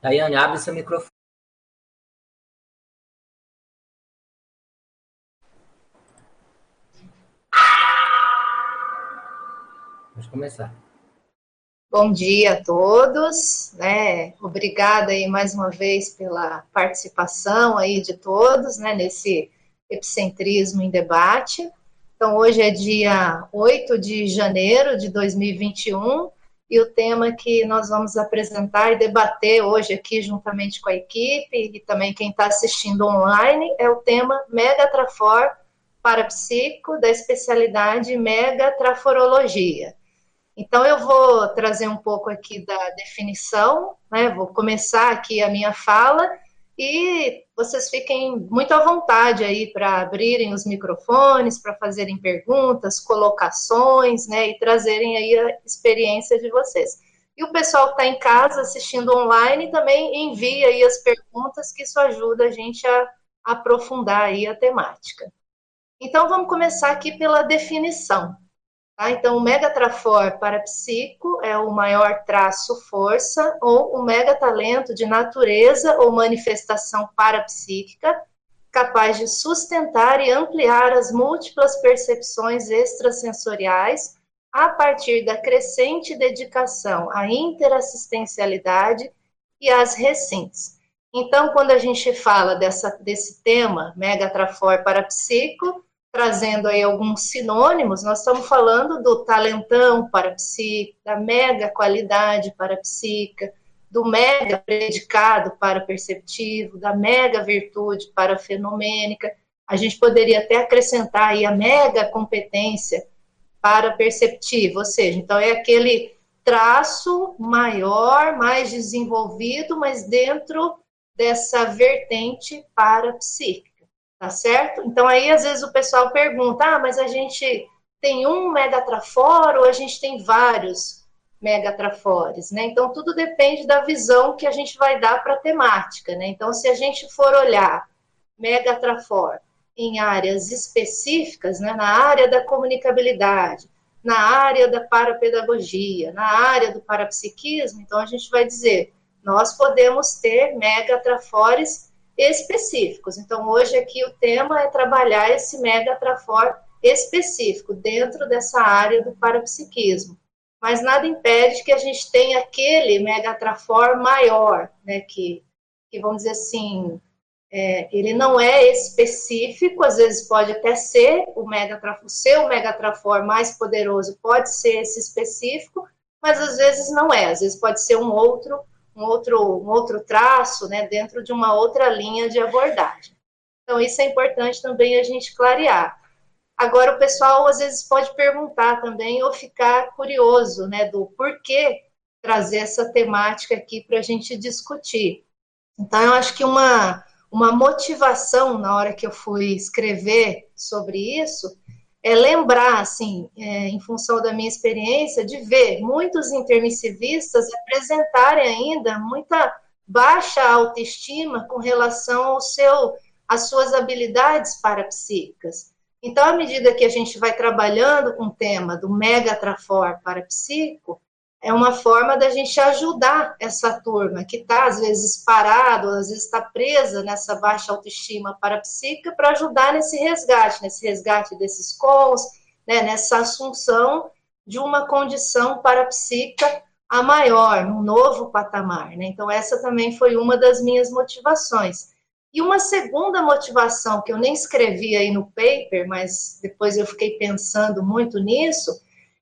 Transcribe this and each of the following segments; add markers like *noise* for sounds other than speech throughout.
Daiane, abre seu microfone. Pode começar. Bom dia a todos, né? Obrigada aí mais uma vez pela participação aí de todos, né, nesse epicentrismo em debate. Então, hoje é dia 8 de janeiro de 2021 e o tema que nós vamos apresentar e debater hoje aqui juntamente com a equipe e também quem está assistindo online é o tema Megatrafor Parapsico da especialidade Megatraforologia. Então, eu vou trazer um pouco aqui da definição, né? Vou começar aqui a minha fala e vocês fiquem muito à vontade aí para abrirem os microfones, para fazerem perguntas, colocações, né? E trazerem aí a experiência de vocês. E o pessoal que está em casa assistindo online também envia aí as perguntas, que isso ajuda a gente a aprofundar aí a temática. Então, vamos começar aqui pela definição. Tá? Então, o megatrafor parapsíquico é o maior traço força ou o megatalento de natureza ou manifestação parapsíquica capaz de sustentar e ampliar as múltiplas percepções extrasensoriais a partir da crescente dedicação à interassistencialidade e às recentes. Então, quando a gente fala dessa, desse tema, megatrafor parapsíquico, trazendo aí alguns sinônimos, nós estamos falando do talentão para psique, da mega qualidade para psica, do mega predicado para perceptivo, da mega virtude para fenomênica. A gente poderia até acrescentar aí a mega competência para perceptivo, ou seja, então é aquele traço maior, mais desenvolvido, mas dentro dessa vertente para psique tá certo? Então aí às vezes o pessoal pergunta, ah, mas a gente tem um megatrafor ou a gente tem vários megatrafores, né? Então tudo depende da visão que a gente vai dar para a temática, né? Então se a gente for olhar megatrafor em áreas específicas, né, na área da comunicabilidade, na área da parapedagogia, na área do parapsiquismo, então a gente vai dizer, nós podemos ter megatrafores específicos. Então, hoje aqui o tema é trabalhar esse mega trafor específico dentro dessa área do parapsiquismo. Mas nada impede que a gente tenha aquele mega trafor maior, né, que, que vamos dizer assim, é, ele não é específico, às vezes pode até ser o mega o seu mega trafor mais poderoso pode ser esse específico, mas às vezes não é, às vezes pode ser um outro um outro, um outro traço, né, dentro de uma outra linha de abordagem. Então, isso é importante também a gente clarear. Agora, o pessoal às vezes pode perguntar também ou ficar curioso, né, do porquê trazer essa temática aqui para a gente discutir. Então, eu acho que uma, uma motivação na hora que eu fui escrever sobre isso é lembrar, assim, é, em função da minha experiência, de ver muitos intermissivistas apresentarem ainda muita baixa autoestima com relação ao seu, às suas habilidades parapsíquicas. Então, à medida que a gente vai trabalhando com o tema do mega trafor parapsíquico, é uma forma da gente ajudar essa turma que está, às vezes, parado, às vezes está presa nessa baixa autoestima parapsíquica, para ajudar nesse resgate, nesse resgate desses cons, né, nessa assunção de uma condição parapsíquica a maior, num novo patamar. Né? Então, essa também foi uma das minhas motivações. E uma segunda motivação, que eu nem escrevi aí no paper, mas depois eu fiquei pensando muito nisso,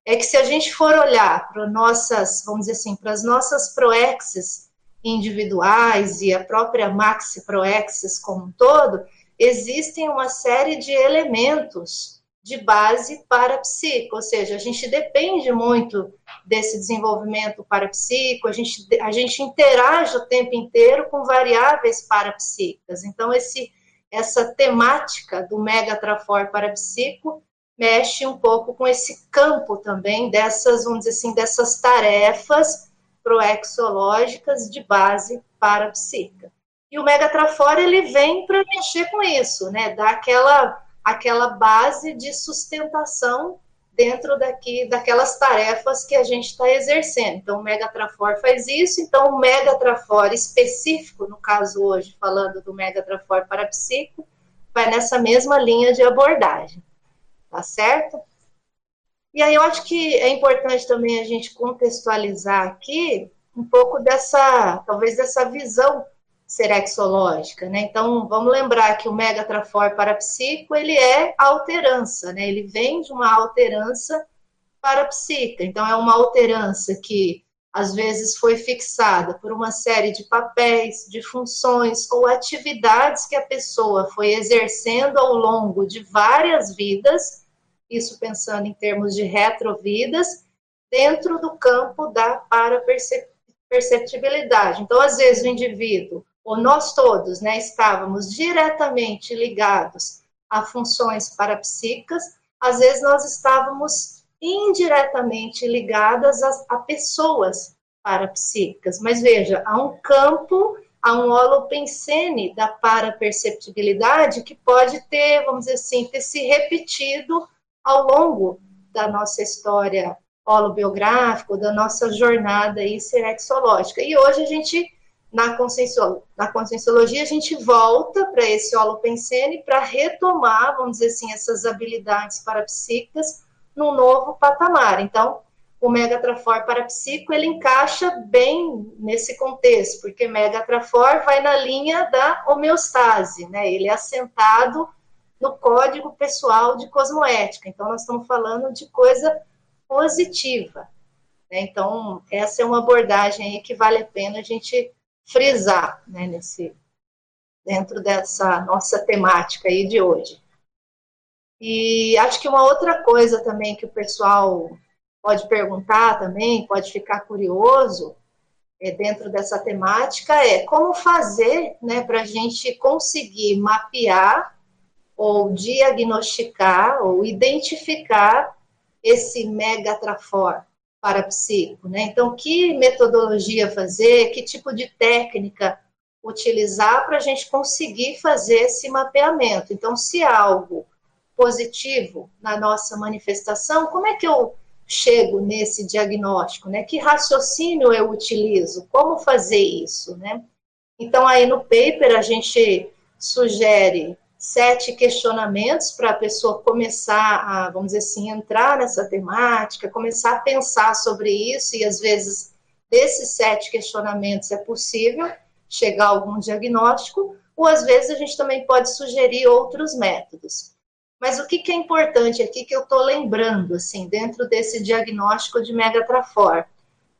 é que se a gente for olhar para nossas, vamos dizer assim, para as nossas proexes individuais e a própria maxi proexes como um todo, existem uma série de elementos de base parapsíquico, ou seja, a gente depende muito desse desenvolvimento parapsíquico, a gente, a gente interage o tempo inteiro com variáveis parapsíquicas. Então, esse, essa temática do megatrafor parapsíquico mexe um pouco com esse campo também dessas, vamos dizer assim, dessas tarefas proexológicas de base para a psica. E o megatrafora ele vem para mexer com isso, né? Dar aquela, aquela base de sustentação dentro daqui daquelas tarefas que a gente está exercendo. Então, o Megatrafor faz isso, então o Megatrafor específico, no caso hoje, falando do Megatrafor parapsíquico, vai nessa mesma linha de abordagem, tá certo? E aí eu acho que é importante também a gente contextualizar aqui um pouco dessa, talvez dessa visão serexológica, né? Então, vamos lembrar que o megatrafor parapsíquico, ele é alterança, né? Ele vem de uma alterança parapsíquica. Então, é uma alterança que às vezes foi fixada por uma série de papéis, de funções ou atividades que a pessoa foi exercendo ao longo de várias vidas, isso pensando em termos de retrovidas, dentro do campo da paraperceptibilidade. Então, às vezes, o indivíduo ou nós todos, né, estávamos diretamente ligados a funções parapsíquicas, às vezes nós estávamos indiretamente ligadas a, a pessoas parapsíquicas. Mas veja, há um campo, há um holopensene da paraperceptibilidade que pode ter, vamos dizer assim, ter se repetido ao longo da nossa história holobiográfica, da nossa jornada aí serexológica. E hoje a gente na, conscienciologia, na conscienciologia, a gente volta para esse holopensene para retomar, vamos dizer assim, essas habilidades parapsíquicas num novo patamar. Então, o Megatrafor parapsíquico, ele encaixa bem nesse contexto, porque Megatrafor vai na linha da homeostase, né? Ele é assentado no código pessoal de cosmoética. Então, nós estamos falando de coisa positiva. Né? Então, essa é uma abordagem que vale a pena a gente frisar né, nesse, dentro dessa nossa temática aí de hoje. E acho que uma outra coisa também que o pessoal pode perguntar também, pode ficar curioso é, dentro dessa temática é como fazer né, para a gente conseguir mapear ou diagnosticar ou identificar esse megatrafor parapsíquico, né? Então, que metodologia fazer, que tipo de técnica utilizar para a gente conseguir fazer esse mapeamento. Então, se algo positivo na nossa manifestação, como é que eu chego nesse diagnóstico, né? Que raciocínio eu utilizo? Como fazer isso, né? Então, aí no paper a gente sugere sete questionamentos para a pessoa começar a, vamos dizer assim, entrar nessa temática, começar a pensar sobre isso, e às vezes desses sete questionamentos é possível chegar a algum diagnóstico, ou às vezes a gente também pode sugerir outros métodos. Mas o que, que é importante aqui que eu estou lembrando, assim, dentro desse diagnóstico de megatrafor?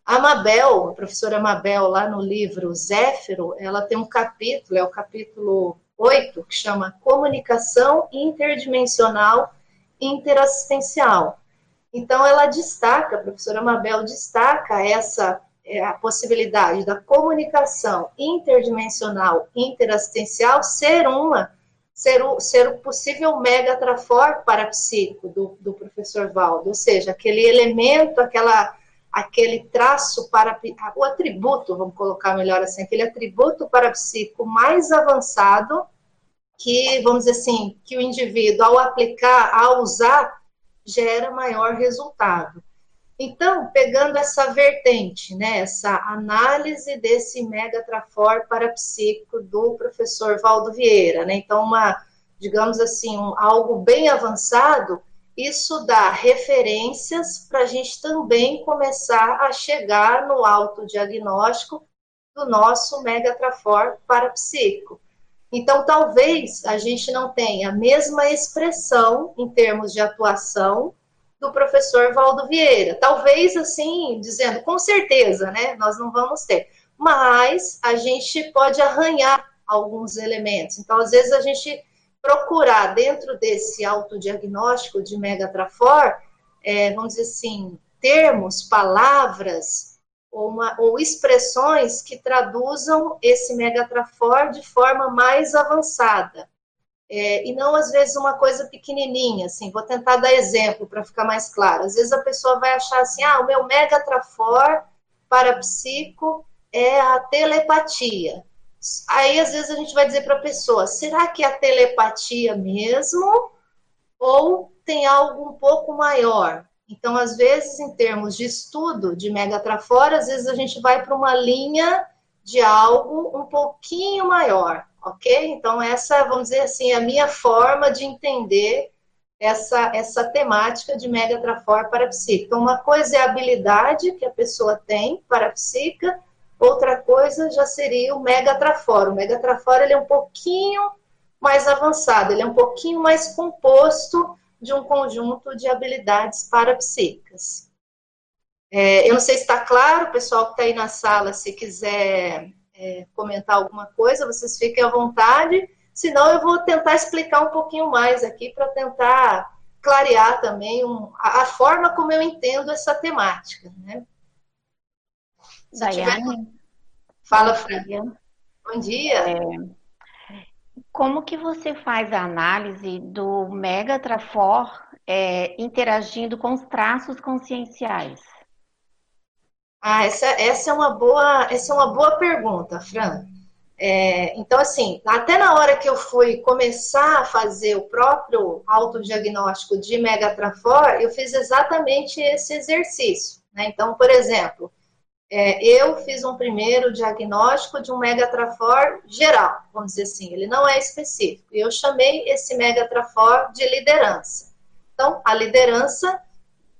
A Mabel, a professora Mabel, lá no livro Zéfiro, ela tem um capítulo, é o capítulo 8, que chama Comunicação Interdimensional Interassistencial. Então, ela destaca, a professora Mabel destaca essa é, a possibilidade da comunicação interdimensional interassistencial ser uma ser o, ser o possível megatrafor parapsíquico do, do professor Valdo, ou seja, aquele elemento, aquela aquele traço para o atributo, vamos colocar melhor assim, aquele atributo parapsíquico mais avançado que, vamos dizer assim, que o indivíduo ao aplicar, ao usar, gera maior resultado. Então, pegando essa vertente, né, essa análise desse megatrafor parapsíquico do professor Valdo Vieira, né, então uma, digamos assim, um, algo bem avançado, isso dá referências para a gente também começar a chegar no autodiagnóstico do nosso megatrafor parapsíquico. Então, talvez a gente não tenha a mesma expressão em termos de atuação do professor Valdo Vieira. Talvez, assim, dizendo, com certeza, né, nós não vamos ter. Mas a gente pode arranhar alguns elementos. Então, às vezes, a gente procurar dentro desse autodiagnóstico de Megatrafor, é, vamos dizer assim, termos, palavras ou, uma, ou expressões que traduzam esse Megatrafor de forma mais avançada. É, e não, às vezes, uma coisa pequenininha, assim, vou tentar dar exemplo para ficar mais claro. Às vezes a pessoa vai achar assim, ah, o meu Megatrafor parapsico é a telepatia. Aí, às vezes, a gente vai dizer para a pessoa: será que é a telepatia mesmo? Ou tem algo um pouco maior. Então, às vezes, em termos de estudo de megatrafora, às vezes a gente vai para uma linha de algo um pouquinho maior, ok? Então, essa, vamos dizer assim, é a minha forma de entender essa, essa temática de megatrafor parapsíquica. Então, uma coisa é a habilidade que a pessoa tem parapsíquica, outra coisa já seria o megatrafor. O megatrafor ele é um pouquinho mais avançado, ele é um pouquinho mais composto de um conjunto de habilidades parapsíquicas. É, eu não sei se está claro, o pessoal que está aí na sala, se quiser é, comentar alguma coisa, vocês fiquem à vontade. Senão, eu vou tentar explicar um pouquinho mais aqui para tentar clarear também um, a, a, forma como eu entendo essa temática. Né? Daiane? Tiver... Fala, Fran. Bom dia. É, como que você faz a análise do Mega Trafor é, interagindo com os traços conscienciais? Ah, essa, essa, é uma boa, essa é uma boa pergunta, Fran. É, então, assim, até na hora que eu fui começar a fazer o próprio autodiagnóstico de Megatrafor, eu fiz exatamente esse exercício. Né? Então, por exemplo, é, eu fiz um primeiro diagnóstico de um megatrafor geral, vamos dizer assim, ele não é específico. E eu chamei esse megatrafor de liderança. Então, a liderança,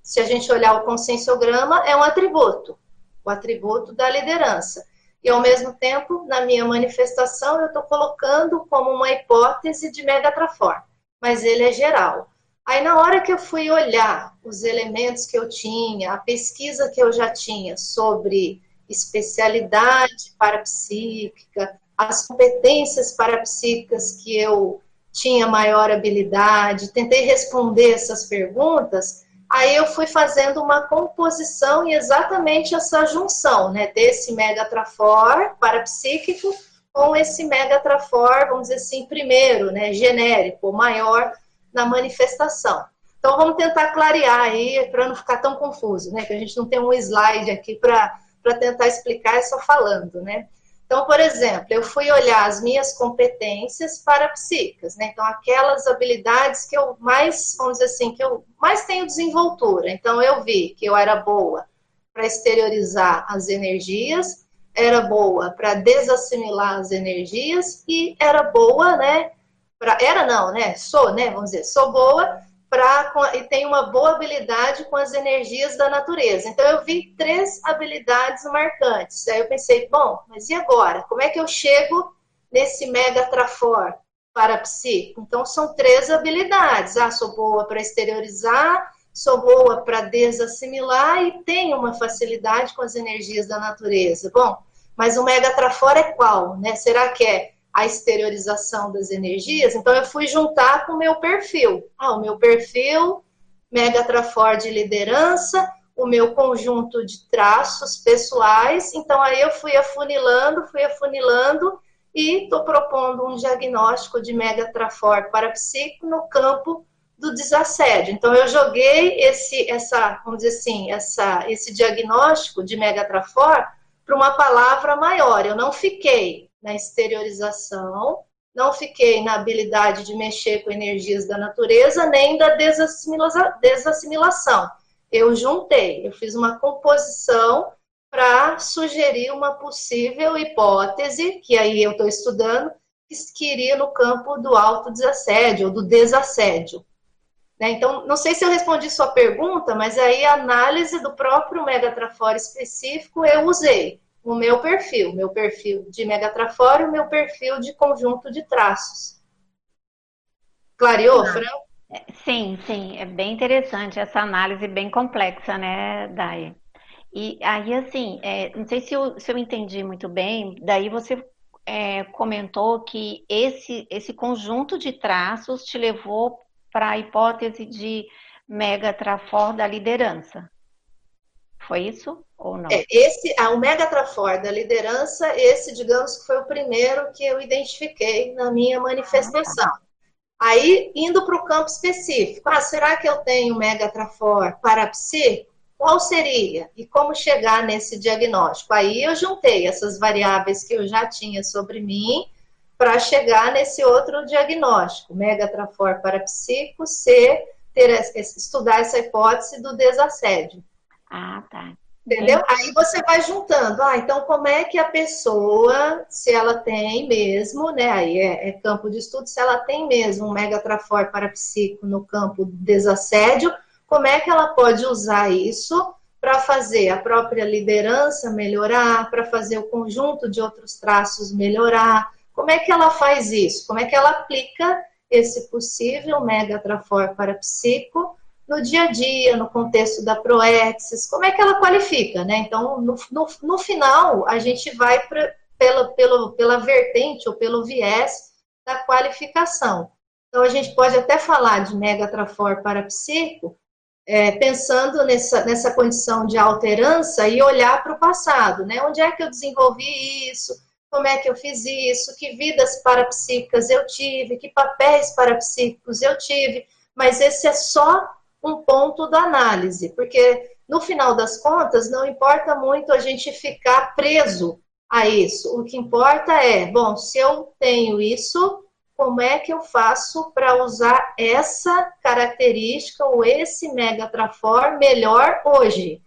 se a gente olhar o conscienciograma, é um atributo, o atributo da liderança. E, ao mesmo tempo, na minha manifestação, eu estou colocando como uma hipótese de megatrafor, mas ele é geral. Aí, na hora que eu fui olhar os elementos que eu tinha, a pesquisa que eu já tinha sobre especialidade parapsíquica, as competências parapsíquicas que eu tinha maior habilidade, tentei responder essas perguntas, aí eu fui fazendo uma composição e exatamente essa junção, né, desse megatrafor parapsíquico com esse megatrafor, vamos dizer assim, primeiro, né, genérico, maior, na manifestação. Então vamos tentar clarear aí para não ficar tão confuso, né? Que a gente não tem um slide aqui para tentar explicar, é só falando, né? Então, por exemplo, eu fui olhar as minhas competências parapsíquicas, né? Então, aquelas habilidades que eu mais, vamos dizer assim, que eu mais tenho desenvoltura. Então, eu vi que eu era boa para exteriorizar as energias, era boa para desassimilar as energias e era boa, né, pra, era não, né? Sou, né? Vamos dizer, sou boa pra, e tenho uma boa habilidade com as energias da natureza. Então eu vi três habilidades marcantes. Aí eu pensei, bom, mas e agora? Como é que eu chego nesse mega trafor para psi? Então são três habilidades. Ah, sou boa para exteriorizar, sou boa para desassimilar e tenho uma facilidade com as energias da natureza. Bom, mas o mega trafor é qual, né? Será que é a exteriorização das energias, então eu fui juntar com o meu perfil. Ah, o meu perfil, Mega Trafor de liderança, o meu conjunto de traços pessoais, então aí eu fui afunilando, fui afunilando e estou propondo um diagnóstico de Mega Trafor para psico no campo do desassédio. Então eu joguei esse, essa, vamos dizer assim, essa, esse diagnóstico de Mega Trafor para uma palavra maior. Eu não fiquei na exteriorização, não fiquei na habilidade de mexer com energias da natureza, nem da desassimilação. Eu juntei, eu fiz uma composição para sugerir uma possível hipótese, que aí eu estou estudando, que iria no campo do autodesassédio, ou do desassédio. Né? Então, não sei se eu respondi sua pergunta, mas aí a análise do próprio megatrafora específico eu usei o meu perfil, meu perfil de megatrafora e o meu perfil de conjunto de traços. Clareou, ah, Fran? É, sim, sim, é bem interessante essa análise bem complexa, né, Dai? E aí, assim, é, não sei se eu, se eu entendi muito bem, daí você é, comentou que esse, esse conjunto de traços te levou para a hipótese de megatrafor da liderança. Foi isso ou não? É, esse, a Omega Trafor da liderança, esse, digamos que foi o primeiro que eu identifiquei na minha manifestação. Ah, tá. Aí, indo para o campo específico, ah, será que eu tenho Mega Trafor para psi? Qual seria? E como chegar nesse diagnóstico? Aí eu juntei essas variáveis que eu já tinha sobre mim para chegar nesse outro diagnóstico. Mega Trafor para psico ser ter estudar essa hipótese do desassédio. Ah, tá. Entendeu? Aí você vai juntando. Ah, então como é que a pessoa, se ela tem mesmo, né? Aí é, é campo de estudo, se ela tem mesmo um megatrafor parapsíquico no campo desassédio, como é que ela pode usar isso para fazer a própria liderança melhorar, para fazer o conjunto de outros traços melhorar? Como é que ela faz isso? Como é que ela aplica esse possível megatrafor parapsíquico no dia a dia, no contexto da Proexis, como é que ela qualifica, né? Então, no, no, no final, a gente vai pra, pela, pela, pela vertente ou pelo viés da qualificação. Então, a gente pode até falar de Megatrafor parapsíquico, é, pensando nessa, nessa condição de alterança e olhar para o passado, né? Onde é que eu desenvolvi isso? Como é que eu fiz isso? Que vidas parapsíquicas eu tive? Que papéis parapsíquicos eu tive? Mas esse é só um ponto da análise, porque no final das contas não importa muito a gente ficar preso a isso. O que importa é, bom, se eu tenho isso, como é que eu faço para usar essa característica ou esse megatrafor melhor hoje?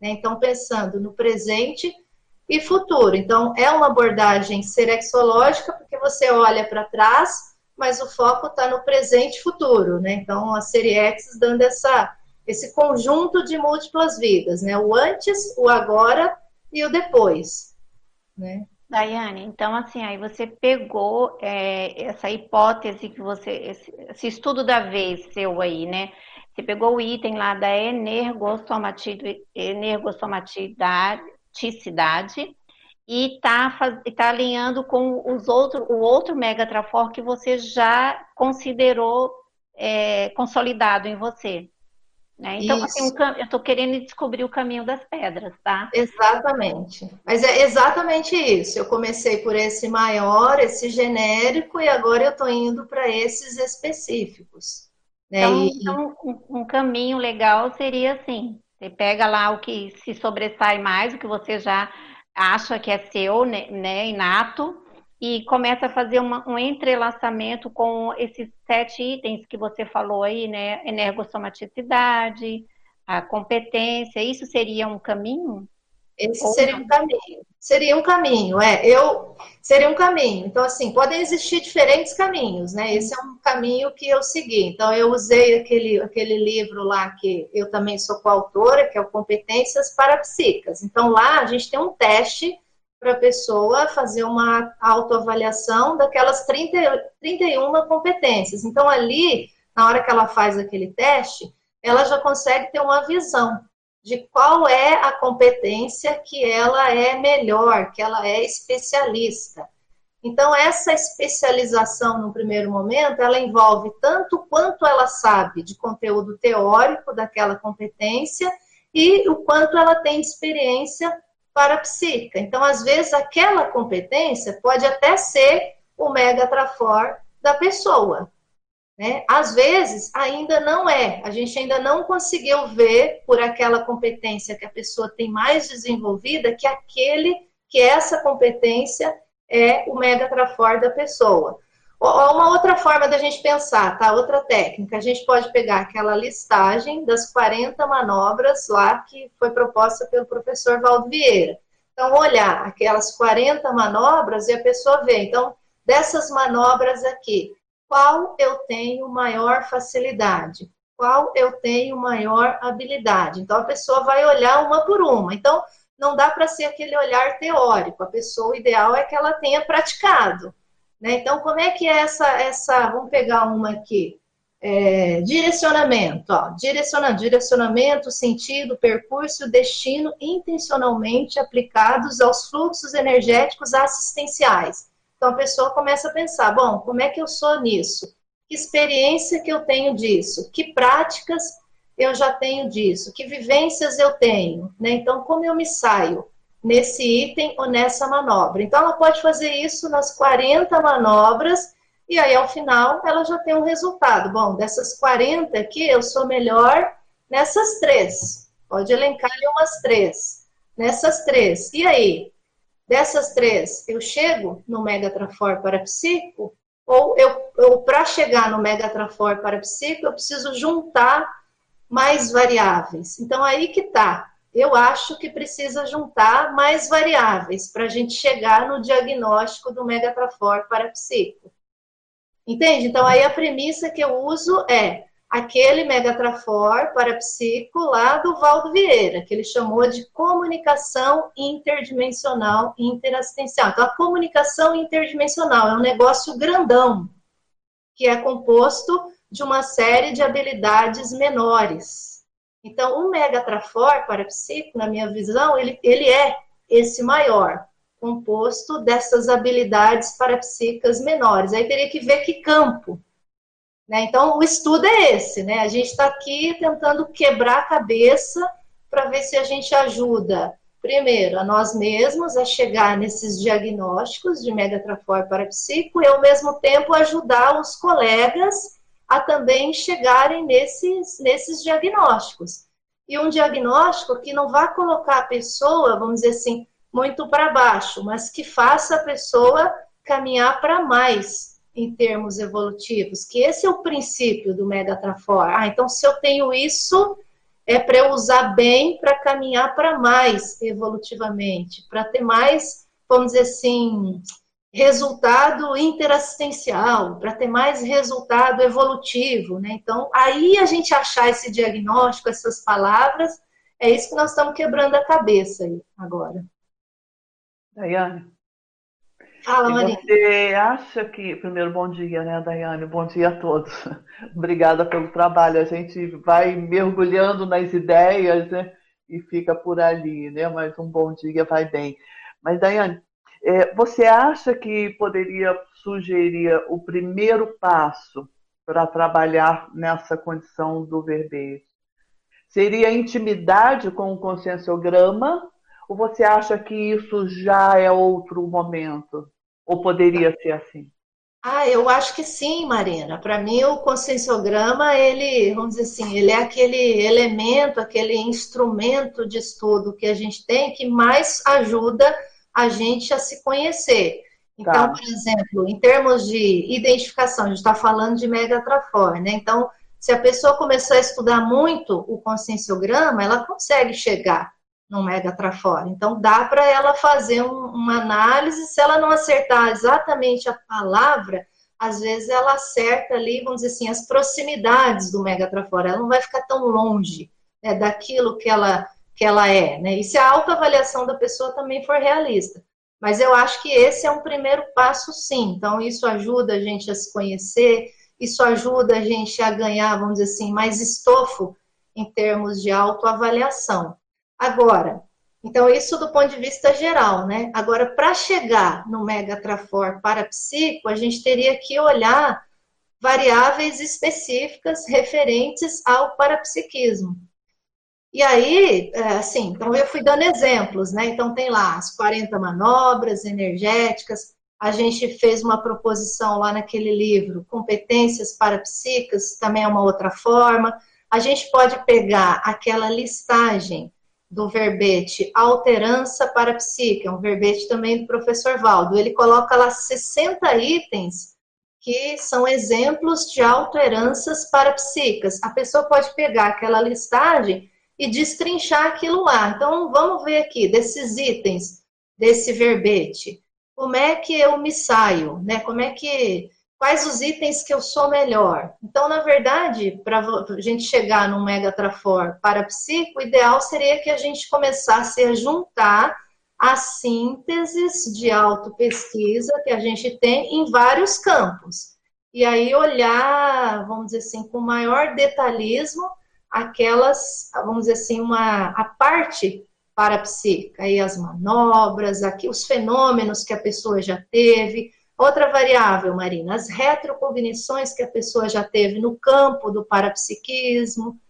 Né? Então, pensando no presente e futuro. Então, é uma abordagem serexológica, porque você olha para trás mas o foco está no presente e futuro, né? Então, a série X dando essa, esse conjunto de múltiplas vidas, né? O antes, o agora e o depois, né? Daiane, então assim, aí você pegou é, essa hipótese que você, esse, esse, estudo da vez seu aí, né? Você pegou o item lá da energossomaticidade e está tá alinhando com os outro, o outro Mega Trafor que você já considerou é, consolidado em você. Né? Então, assim, um, eu estou querendo descobrir o caminho das pedras, tá? Exatamente. Mas é exatamente isso. Eu comecei por esse maior, esse genérico, e agora eu estou indo para esses específicos. Né? Então, e... então um, um caminho legal seria assim: você pega lá o que se sobressai mais, o que você já acha que é seu, né, né, inato, e começa a fazer uma, um entrelaçamento com esses sete itens que você falou aí, né? Energossomaticidade, a competência, isso seria um caminho? Esse seria um caminho. Seria um caminho, é. Eu seria um caminho. Então, assim, podem existir diferentes caminhos, né? Esse é um caminho que eu segui. Então, eu usei aquele, aquele livro lá que eu também sou coautora, que é o Competências para Psicas. Então, lá a gente tem um teste para a pessoa fazer uma autoavaliação daquelas 30, 31 competências. Então, ali, na hora que ela faz aquele teste, ela já consegue ter uma visão de qual é a competência que ela é melhor, que ela é especialista. Então, essa especialização no primeiro momento, ela envolve tanto quanto ela sabe de conteúdo teórico daquela competência e o quanto ela tem experiência para a psíquica. Então, às vezes, aquela competência pode até ser o mega trafor da pessoa, né? Às vezes, ainda não é. A gente ainda não conseguiu ver por aquela competência que a pessoa tem mais desenvolvida que aquele que essa competência é o mega trafor da pessoa. Ou uma outra forma da gente pensar, tá? Outra técnica. A gente pode pegar aquela listagem das 40 manobras lá que foi proposta pelo professor Valdo Vieira. Então, olhar aquelas 40 manobras e a pessoa ver. Então, dessas manobras aqui, qual eu tenho maior facilidade, qual eu tenho maior habilidade. Então a pessoa vai olhar uma por uma. Então não dá para ser aquele olhar teórico. A pessoa o ideal é que ela tenha praticado. Né? Então como é que é essa essa? Vamos pegar uma aqui. É, direcionamento, ó, direcionamento, direcionamento, sentido, percurso, destino intencionalmente aplicados aos fluxos energéticos assistenciais. Então a pessoa começa a pensar: bom, como é que eu sou nisso? Que experiência que eu tenho disso? Que práticas eu já tenho disso? Que vivências eu tenho? Né? Então, como eu me saio nesse item ou nessa manobra? Então, ela pode fazer isso nas 40 manobras e aí, ao final, ela já tem um resultado. Bom, dessas 40 aqui, eu sou melhor nessas três. Pode elencar umas três. Nessas três. E aí? Dessas três, eu chego no Mega Trafor Parapsíquico? Ou eu, eu para chegar no megatrafor parapsíquico, eu preciso juntar mais variáveis. Então, aí que está. Eu acho que precisa juntar mais variáveis para a gente chegar no diagnóstico do megatrafor parapsíquico. Entende? Então, aí a premissa que eu uso é aquele megatrafor parapsíquico lá do Valdo Vieira, que ele chamou de comunicação interdimensional interassistencial. Então, a comunicação interdimensional é um negócio grandão, que é composto de uma série de habilidades menores. Então, o megatrafor parapsíquico, na minha visão, ele, ele é esse maior, composto dessas habilidades parapsíquicas menores. Aí teria que ver que campo né? Então, o estudo é esse, né? A gente está aqui tentando quebrar a cabeça para ver se a gente ajuda, primeiro, a nós mesmos a chegar nesses diagnósticos de megatrafor parapsíquico e, ao mesmo tempo, ajudar os colegas a também chegarem nesses, nesses diagnósticos. E um diagnóstico que não vá colocar a pessoa, vamos dizer assim, muito para baixo, mas que faça a pessoa caminhar para mais, em termos evolutivos, que esse é o princípio do Megatrafor. Ah, então se eu tenho isso, é para eu usar bem para caminhar para mais evolutivamente, para ter mais, vamos dizer assim, resultado interassistencial, para ter mais resultado evolutivo, né? Então, aí a gente achar esse diagnóstico, essas palavras, é isso que nós estamos quebrando a cabeça aí agora. Daiane, Fala, Maria. Você acha que. Primeiro, bom dia, né, Daiane? Bom dia a todos. *laughs* Obrigada pelo trabalho. A gente vai mergulhando nas ideias né, e fica por ali, né? Mas um bom dia vai bem. Mas, Daiane, é, você acha que poderia sugerir o primeiro passo para trabalhar nessa condição do verbete? Seria intimidade com o conscienciograma? Ou você acha que isso já é outro momento? Ou poderia ser assim? Ah, eu acho que sim, Marina. Para mim, o conscienciograma, ele, vamos dizer assim, ele é aquele elemento, aquele instrumento de estudo que a gente tem que mais ajuda a gente a se conhecer. Então, tá. por exemplo, em termos de identificação, a gente está falando de megatrafor, né? Então, se a pessoa começar a estudar muito o conscienciograma, ela consegue chegar no Mega Trafora. Então, dá para ela fazer um, uma análise, se ela não acertar exatamente a palavra, às vezes ela acerta ali, vamos dizer assim, as proximidades do Mega Trafora. Ela não vai ficar tão longe né, daquilo que ela, que ela é. Né? E se a autoavaliação da pessoa também for realista. Mas eu acho que esse é um primeiro passo, sim. Então, isso ajuda a gente a se conhecer, isso ajuda a gente a ganhar, vamos dizer assim, mais estofo em termos de autoavaliação. Agora, então isso do ponto de vista geral, né? Agora, para chegar no Megatrafor parapsíquico, a gente teria que olhar variáveis específicas referentes ao parapsiquismo. E aí, é, assim, então eu fui dando exemplos, né? Então tem lá as 40 manobras energéticas, a gente fez uma proposição lá naquele livro, competências parapsíquicas, também é uma outra forma. A gente pode pegar aquela listagem do verbete alterança para psique, é um verbete também do professor Valdo. Ele coloca lá 60 itens que são exemplos de alteranças parapsíquicas. A pessoa pode pegar aquela listagem e destrinchar aquilo lá. Então, vamos ver aqui, desses itens, desse verbete. Como é que eu me saio, né? Como é que quais os itens que eu sou melhor. Então, na verdade, para a gente chegar num megatrafor parapsíquico, o ideal seria que a gente começasse a juntar as sínteses de autopesquisa que a gente tem em vários campos. E aí olhar, vamos dizer assim, com maior detalhismo aquelas, vamos dizer assim, uma, a parte parapsíquica, aí as manobras, aqui os fenômenos que a pessoa já teve, Outra variável, Marina, as retrocognições que a pessoa já teve no campo do parapsiquismo,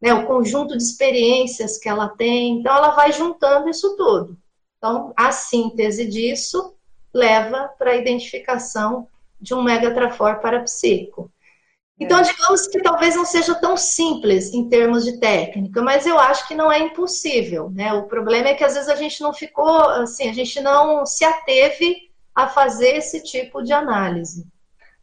né, o conjunto de experiências que ela tem. Então, ela vai juntando isso tudo. Então, a síntese disso leva para a identificação de um megatrafor parapsíquico. Então, é. digamos que talvez não seja tão simples em termos de técnica, mas eu acho que não é impossível, né? O problema é que às vezes a gente não ficou, assim, a gente não se ateve a fazer esse tipo de análise.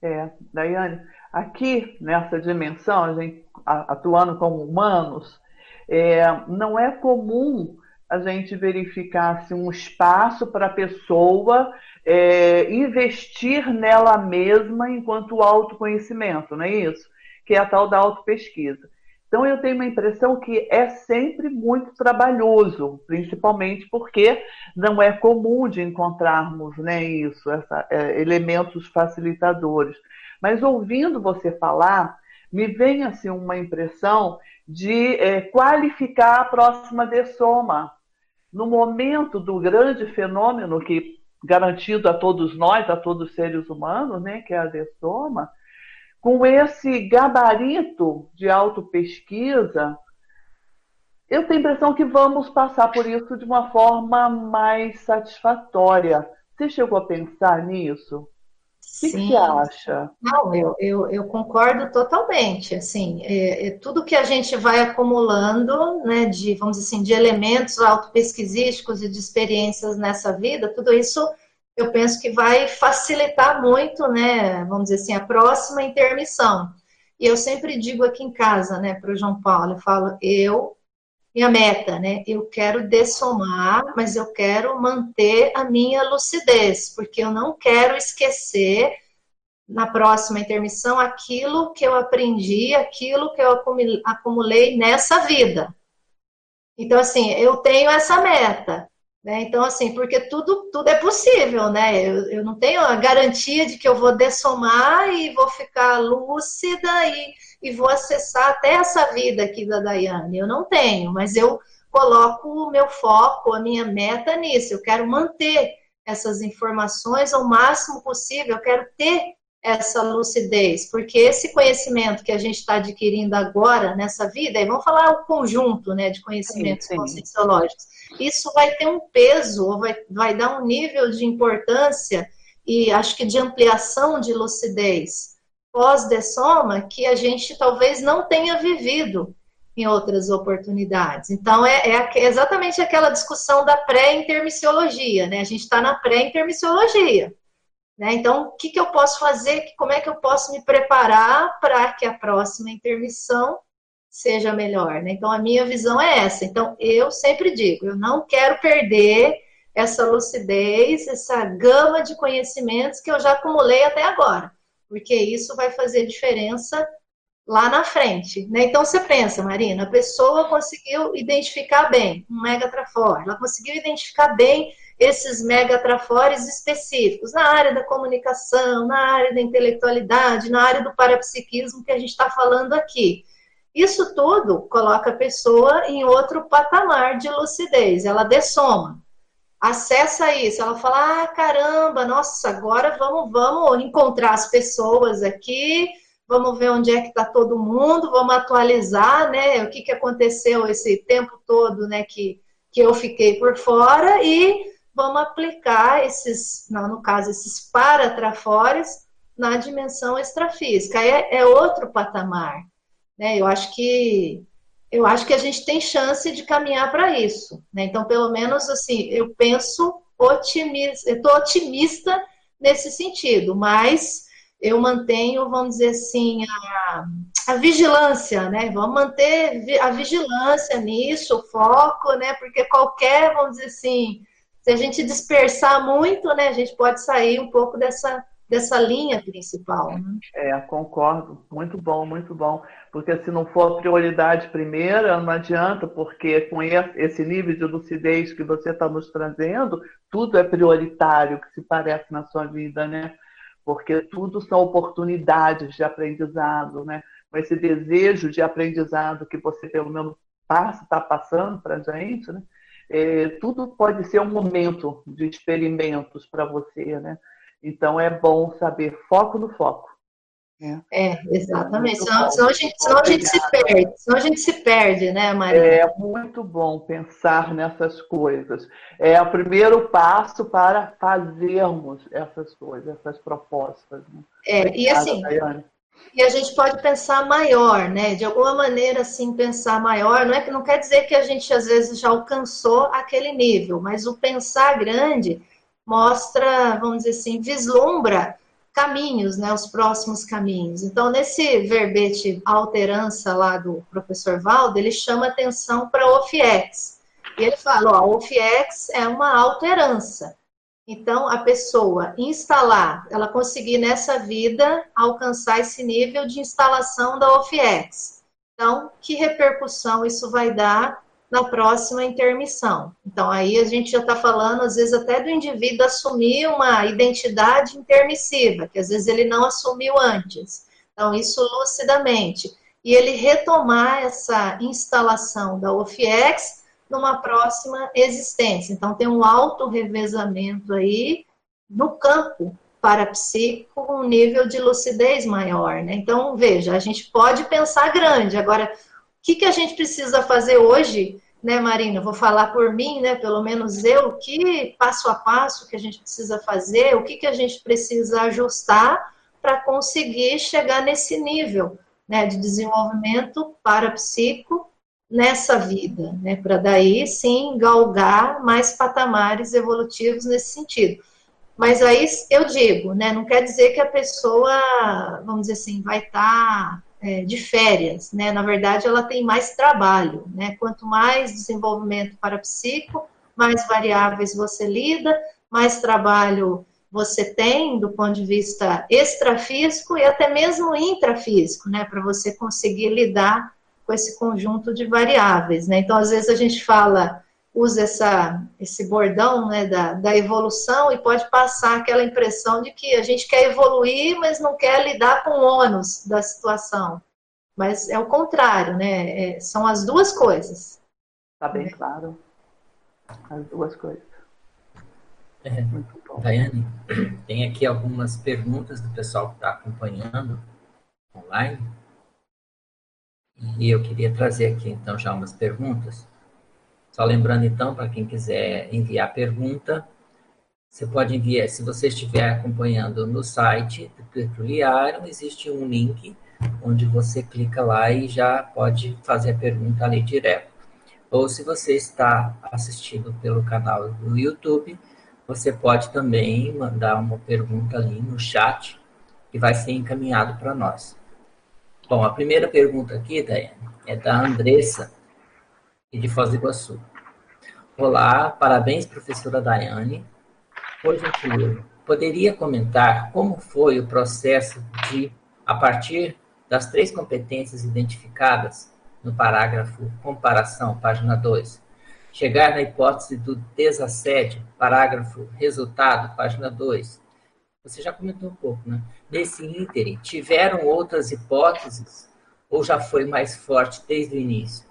É, Daiane, aqui nessa dimensão, a gente atuando como humanos, é, não é comum a gente verificar assim, um espaço para a pessoa é, investir nela mesma enquanto autoconhecimento, não é isso? Que é a tal da autopesquisa. Então eu tenho uma impressão que é sempre muito trabalhoso, principalmente porque não é comum de encontrarmos né, isso, essa, é, elementos facilitadores. Mas ouvindo você falar, me vem assim uma impressão de é, qualificar a próxima dessoma. No momento do grande fenômeno que garantido a todos nós, a todos os seres humanos, né, que é a dessoma, com esse gabarito de autopesquisa, eu tenho a impressão que vamos passar por isso de uma forma mais satisfatória. Você chegou a pensar nisso? O que, você acha? Não, eu, eu, eu, concordo totalmente. Assim, é, é, tudo que a gente vai acumulando, né, de vamos dizer assim, de elementos autopesquisísticos e de experiências nessa vida, tudo isso eu penso que vai facilitar muito, né, vamos dizer assim, a próxima intermissão. E eu sempre digo aqui em casa, né, para o João Paulo, eu falo, eu, minha meta, né, eu quero dessomar, mas eu quero manter a minha lucidez, porque eu não quero esquecer na próxima intermissão aquilo que eu aprendi, aquilo que eu acumulei nessa vida. Então, assim, eu tenho essa meta. Né? Então, assim, porque tudo, tudo é possível, né? Eu, eu não tenho a garantia de que eu vou dessomar e vou ficar lúcida e, e vou acessar até essa vida aqui da Daiane. Eu não tenho, mas eu coloco o meu foco, a minha meta nisso. Eu quero manter essas informações ao máximo possível, eu quero ter essa lucidez, porque esse conhecimento que a gente está adquirindo agora nessa vida, e vamos falar o conjunto né, de conhecimentos sim, sim. conscienciológicos, isso vai ter um peso, vai, vai dar um nível de importância e acho que de ampliação de lucidez pós-dessoma que a gente talvez não tenha vivido em outras oportunidades. Então, é, é exatamente aquela discussão da pré-intermissiologia, né? A gente está na pré-intermissiologia. Né? Então, o que, que eu posso fazer? Como é que eu posso me preparar para que a próxima intermissão seja melhor. Né? Então, a minha visão é essa. Então, eu sempre digo, eu não quero perder essa lucidez, essa gama de conhecimentos que eu já acumulei até agora, porque isso vai fazer diferença lá na frente. Né? Então, você pensa, Marina, a pessoa conseguiu identificar bem um megatrafore, ela conseguiu identificar bem esses megatrafores específicos na área da comunicação, na área da intelectualidade, na área do parapsiquismo que a gente está falando aqui. Isso tudo coloca a pessoa em outro patamar de lucidez, ela dessoma. Acessa isso, ela fala: ah, caramba, nossa, agora vamos, vamos encontrar as pessoas aqui, vamos ver onde é que está todo mundo, vamos atualizar, né? O que, que aconteceu esse tempo todo, né? Que, que eu fiquei por fora e vamos aplicar esses, no caso, esses paratrafores na dimensão extrafísica. É, é outro patamar. Né? Eu acho que eu acho que a gente tem chance de caminhar para isso. Né? Então, pelo menos assim, eu penso otimista, estou otimista nesse sentido, mas eu mantenho, vamos dizer assim, a, a, vigilância, né? Vamos manter a vigilância nisso, o foco, né? Porque qualquer, vamos dizer assim, se a gente dispersar muito, né, a gente pode sair um pouco dessa, dessa linha principal. É, concordo. Muito bom, muito bom. Porque se não for a prioridade primeira, não adianta, porque com esse nível de lucidez que você está nos trazendo, tudo é prioritário que se parece na sua vida, né? Porque tudo são oportunidades de aprendizado, né? Com esse desejo de aprendizado que você, pelo menos, está passando para a gente, né? É, tudo pode ser um momento de experimentos para você, né? Então é bom saber foco no foco. É, é exatamente. Senão, senão, a gente, senão a gente se perde. Senão a gente se perde, né, Maria? É muito bom pensar nessas coisas. É o primeiro passo para fazermos essas coisas, essas propostas. Né? É, Obrigada, e assim. Daiane. E a gente pode pensar maior, né? De alguma maneira, assim, pensar maior, não é que não quer dizer que a gente às vezes já alcançou aquele nível, mas o pensar grande mostra, vamos dizer assim, vislumbra caminhos, né, os próximos caminhos. Então, nesse verbete alterança lá do professor Valdo, ele chama atenção para o OFIEX. E ele fala, ó, o OFIEX é uma alterança. Então, a pessoa instalar, ela conseguir nessa vida alcançar esse nível de instalação da OFIEX. Então, que repercussão isso vai dar na próxima intermissão. Então, aí a gente já está falando, às vezes, até do indivíduo assumir uma identidade intermissiva, que às vezes ele não assumiu antes. Então, isso lucidamente. E ele retomar essa instalação da OFIEX numa próxima existência. Então, tem um auto-revezamento aí no campo parapsíquico um nível de lucidez maior, né? Então, veja, a gente pode pensar grande. Agora, o que, que a gente precisa fazer hoje, né, Marina? Vou falar por mim, né? Pelo menos eu, que passo a passo que a gente precisa fazer, o que, que a gente precisa ajustar para conseguir chegar nesse nível né, de desenvolvimento parapsíquico nessa vida, né? Para daí sim galgar mais patamares evolutivos nesse sentido. Mas aí eu digo, né? Não quer dizer que a pessoa, vamos dizer assim, vai estar tá é, de férias, né? Na verdade, ela tem mais trabalho, né? Quanto mais desenvolvimento para psico, mais variáveis você lida, mais trabalho você tem do ponto de vista extrafísico e até mesmo intrafísico, né? Para você conseguir lidar com esse conjunto de variáveis, né? Então, às vezes a gente fala usa essa, esse bordão né, da, da evolução e pode passar aquela impressão de que a gente quer evoluir, mas não quer lidar com o ônus da situação. Mas é o contrário, né? É, são as duas coisas. Está bem claro. As duas coisas. É, Daiane, tem aqui algumas perguntas do pessoal que está acompanhando online. E eu queria trazer aqui, então, já umas perguntas. Só lembrando então, para quem quiser enviar pergunta, você pode enviar, se você estiver acompanhando no site do Tertuliário, existe um link onde você clica lá e já pode fazer a pergunta ali direto. Ou se você está assistindo pelo canal do YouTube, você pode também mandar uma pergunta ali no chat que vai ser encaminhado para nós. Bom, a primeira pergunta aqui, Daiane, é da Andressa, de Foz do Iguaçu. Olá, parabéns, professora Daiane. Por gentileza, poderia comentar como foi o processo de, a partir das três competências identificadas no parágrafo comparação, página 2, chegar na hipótese do desassédio, parágrafo resultado, página 2. Você já comentou um pouco, né? Nesse ínterim, tiveram outras hipóteses ou já foi mais forte desde o início?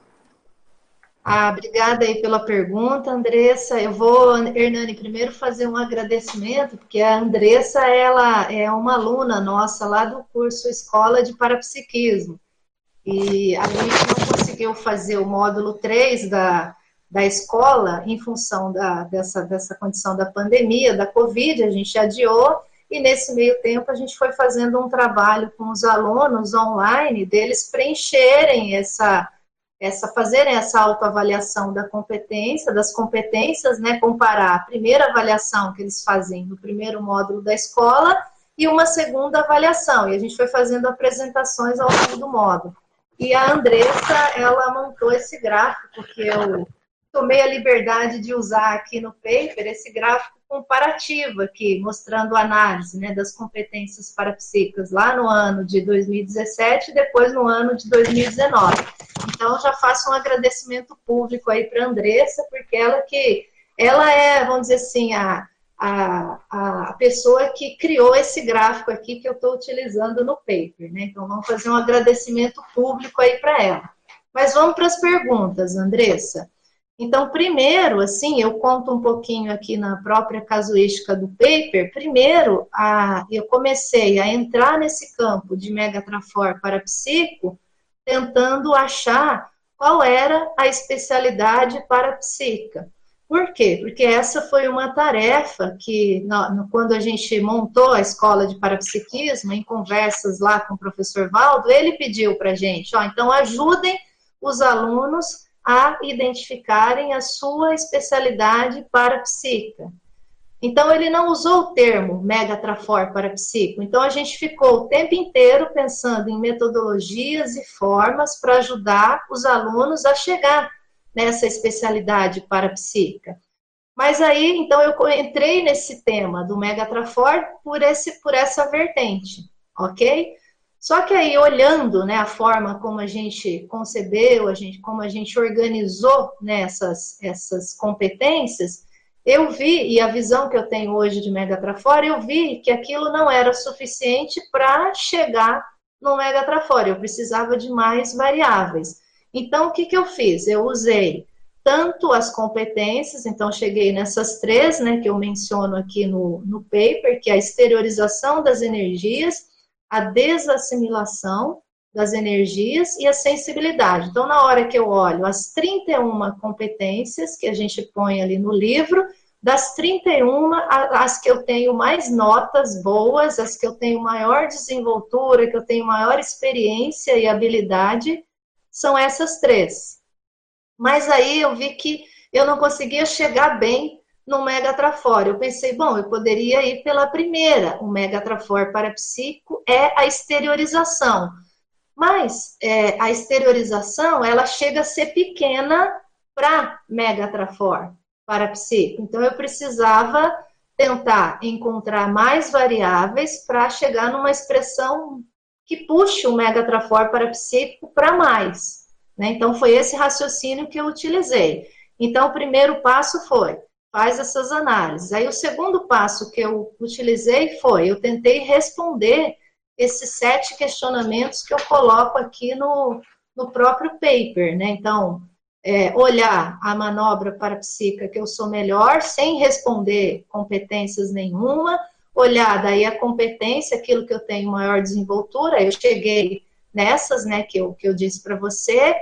Ah, obrigada aí pela pergunta, Andressa. Eu vou, Hernani, primeiro fazer um agradecimento, porque a Andressa, ela é uma aluna nossa lá do curso Escola de Parapsiquismo. E a gente não conseguiu fazer o módulo 3 da, da escola em função da, dessa, dessa condição da pandemia, da Covid, a gente adiou, e nesse meio tempo a gente foi fazendo um trabalho com os alunos online, deles preencherem essa essa fazerem essa autoavaliação da competência, das competências, né, comparar a primeira avaliação que eles fazem no primeiro módulo da escola e uma segunda avaliação. E a gente foi fazendo apresentações ao longo do módulo. E a Andressa, ela montou esse gráfico que eu tomei a liberdade de usar aqui no paper, esse gráfico comparativo aqui, mostrando a análise né, das competências parapsíquicas lá no ano de 2017 e depois no ano de 2019. Então, já faço um agradecimento público aí para a Andressa, porque ela que ela é, vamos dizer assim, a, a, a pessoa que criou esse gráfico aqui que eu estou utilizando no paper, né? Então, vamos fazer um agradecimento público aí para ela. Mas vamos para as perguntas, Andressa. Então, primeiro, assim, eu conto um pouquinho aqui na própria casuística do paper. Primeiro, a, eu comecei a entrar nesse campo de megatrafor para psico, tentando achar qual era a especialidade para psica. Por quê? Porque essa foi uma tarefa que, quando a gente montou a escola de parapsiquismo, em conversas lá com o professor Valdo, ele pediu para a gente, ó, então ajudem os alunos a identificarem a sua especialidade para psica. Então, ele não usou o termo megatrafor para psico. Então, a gente ficou o tempo inteiro pensando em metodologias e formas para ajudar os alunos a chegar nessa especialidade parapsíquica. Mas aí, então, eu entrei nesse tema do Megatrafor por, esse, por essa vertente, ok? Só que aí, olhando né, a forma como a gente concebeu, a gente, como a gente organizou né, essas, essas competências, eu vi, e a visão que eu tenho hoje de Megatrafor, eu vi que aquilo não era suficiente para chegar no Megatrafor, eu precisava de mais variáveis. Então, o que, que eu fiz? Eu usei tanto as competências, então cheguei nessas três, né, que eu menciono aqui no, no paper, que é a exteriorização das energias, a desassimilação das energias e a sensibilidade. Então, na hora que eu olho as 31 competências que a gente põe ali no livro, das 31, as que eu tenho mais notas boas, as que eu tenho maior desenvoltura, que eu tenho maior experiência e habilidade, são essas três. Mas aí eu vi que eu não conseguia chegar bem no Mega Trafor. Eu pensei, bom, eu poderia ir pela primeira. O Mega Trafor parapsíquico é a exteriorização. Mas é, a exteriorização, ela chega a ser pequena para Mega Trafor parapsíquico. Então, eu precisava tentar encontrar mais variáveis para chegar numa expressão que puxe o megatrafor parapsíquico para mais. Né? Então, foi esse raciocínio que eu utilizei. Então, o primeiro passo foi, faz essas análises. Aí, o segundo passo que eu utilizei foi, eu tentei responder esses sete questionamentos que eu coloco aqui no, no próprio paper, né? Então, é, olhar a manobra parapsíquica que eu sou melhor, sem responder competências nenhuma, olhar daí a competência, aquilo que eu tenho maior desenvoltura, eu cheguei nessas, né, que eu, que eu disse para você.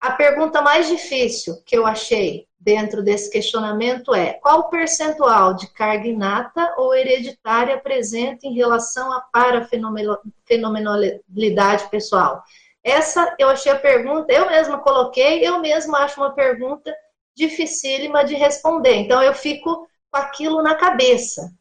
A pergunta mais difícil que eu achei dentro desse questionamento é: qual o percentual de carga inata ou hereditária presente em relação à parafenomenalidade pessoal? Essa eu achei a pergunta, eu mesma coloquei, eu mesma acho uma pergunta dificílima de responder. Então eu fico com aquilo na cabeça.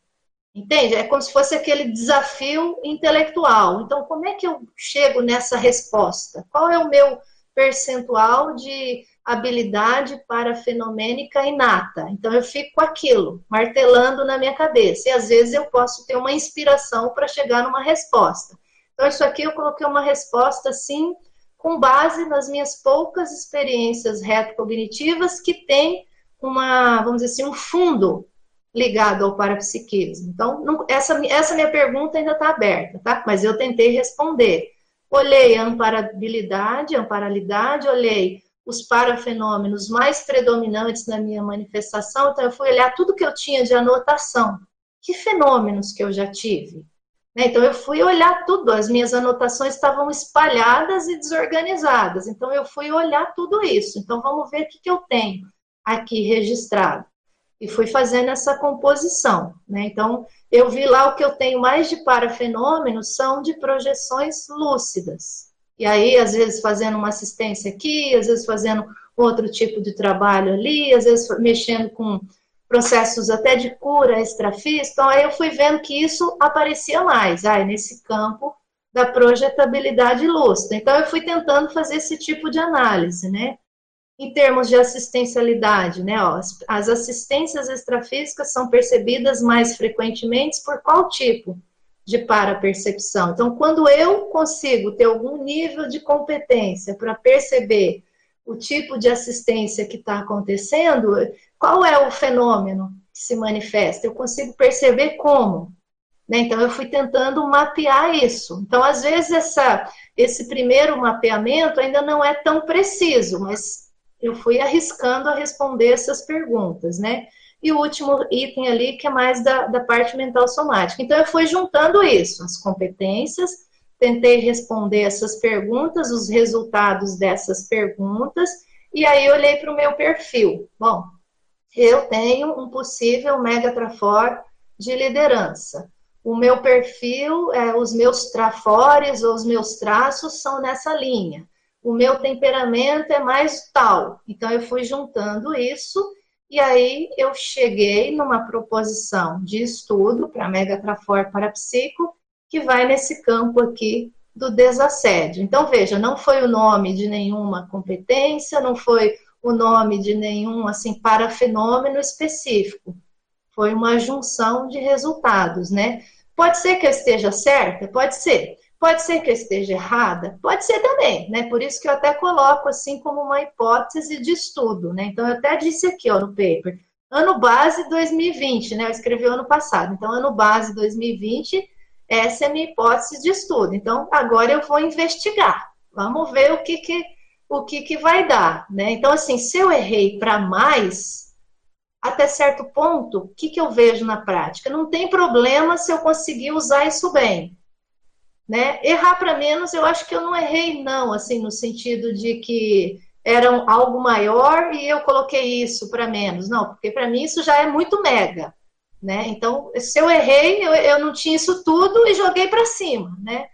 Entende? É como se fosse aquele desafio intelectual. Então, como é que eu chego nessa resposta? Qual é o meu percentual de habilidade para fenomênica inata? Então, eu fico com aquilo, martelando na minha cabeça. E às vezes eu posso ter uma inspiração para chegar numa resposta. Então, isso aqui eu coloquei uma resposta assim, com base nas minhas poucas experiências retrocognitivas que tem uma, vamos dizer assim, um fundo ligado ao parapsiquismo. Então, não, essa, essa minha pergunta ainda está aberta, tá? Mas eu tentei responder. Olhei a amparabilidade, amparalidade, olhei os parafenômenos mais predominantes na minha manifestação, então eu fui olhar tudo que eu tinha de anotação. Que fenômenos que eu já tive? Né? Então eu fui olhar tudo, as minhas anotações estavam espalhadas e desorganizadas. Então eu fui olhar tudo isso. Então vamos ver o que, eu tenho aqui registrado e fui fazendo essa composição. Né? Então, eu vi lá o que eu tenho mais de parafenômenos são de projeções lúcidas. E aí, às vezes, fazendo uma assistência aqui, às vezes fazendo outro tipo de trabalho ali, às vezes mexendo com processos até de cura extrafísica. Então, aí eu fui vendo que isso aparecia mais, aí, nesse campo da projetabilidade lúcida. Então, eu fui tentando fazer esse tipo de análise, né? Em termos de assistencialidade, né, ó, as assistências extrafísicas são percebidas mais frequentemente por qual tipo de parapercepção? Então, quando eu consigo ter algum nível de competência para perceber o tipo de assistência que está acontecendo, qual é o fenômeno que se manifesta? Eu consigo perceber como. Né? Então, eu fui tentando mapear isso. Então, às vezes, essa, esse primeiro mapeamento ainda não é tão preciso, mas eu fui arriscando a responder essas perguntas, né? E o último item ali, que é mais da, da parte mental somática. Então, eu fui juntando isso, as competências, tentei responder essas perguntas, os resultados dessas perguntas, e aí olhei para o meu perfil. Bom, eu tenho um possível mega trafor de liderança. O meu perfil, é, os meus trafores ou os meus traços são nessa linha o meu temperamento é mais tal. Então eu fui juntando isso e aí eu cheguei numa proposição de estudo para Mega Trafor Parapsico, que vai nesse campo aqui do desassédio. Então, veja, não foi o nome de nenhuma competência, não foi o nome de nenhum assim parafenômeno específico. Foi uma junção de resultados, né? Pode ser que eu esteja certa, pode ser. Pode ser que eu esteja errada, pode ser também, né? Por isso que eu até coloco assim como uma hipótese de estudo, né? Então eu até disse aqui, ó, no paper, ano base 2020, né? Eu escrevi ano passado. Então ano base 2020, essa é a minha hipótese de estudo. Então agora eu vou investigar. Vamos ver o que que o que que vai dar, né? Então assim, se eu errei para mais, até certo ponto, o que, que eu vejo na prática? Não tem problema se eu conseguir usar isso bem. Né? Errar para menos, eu acho que eu não errei, não, assim, no sentido de que era algo maior e eu coloquei isso para menos. Não, porque para mim isso já é muito mega. Né? Então, se eu errei, eu, eu não tinha isso tudo e joguei para cima. Né?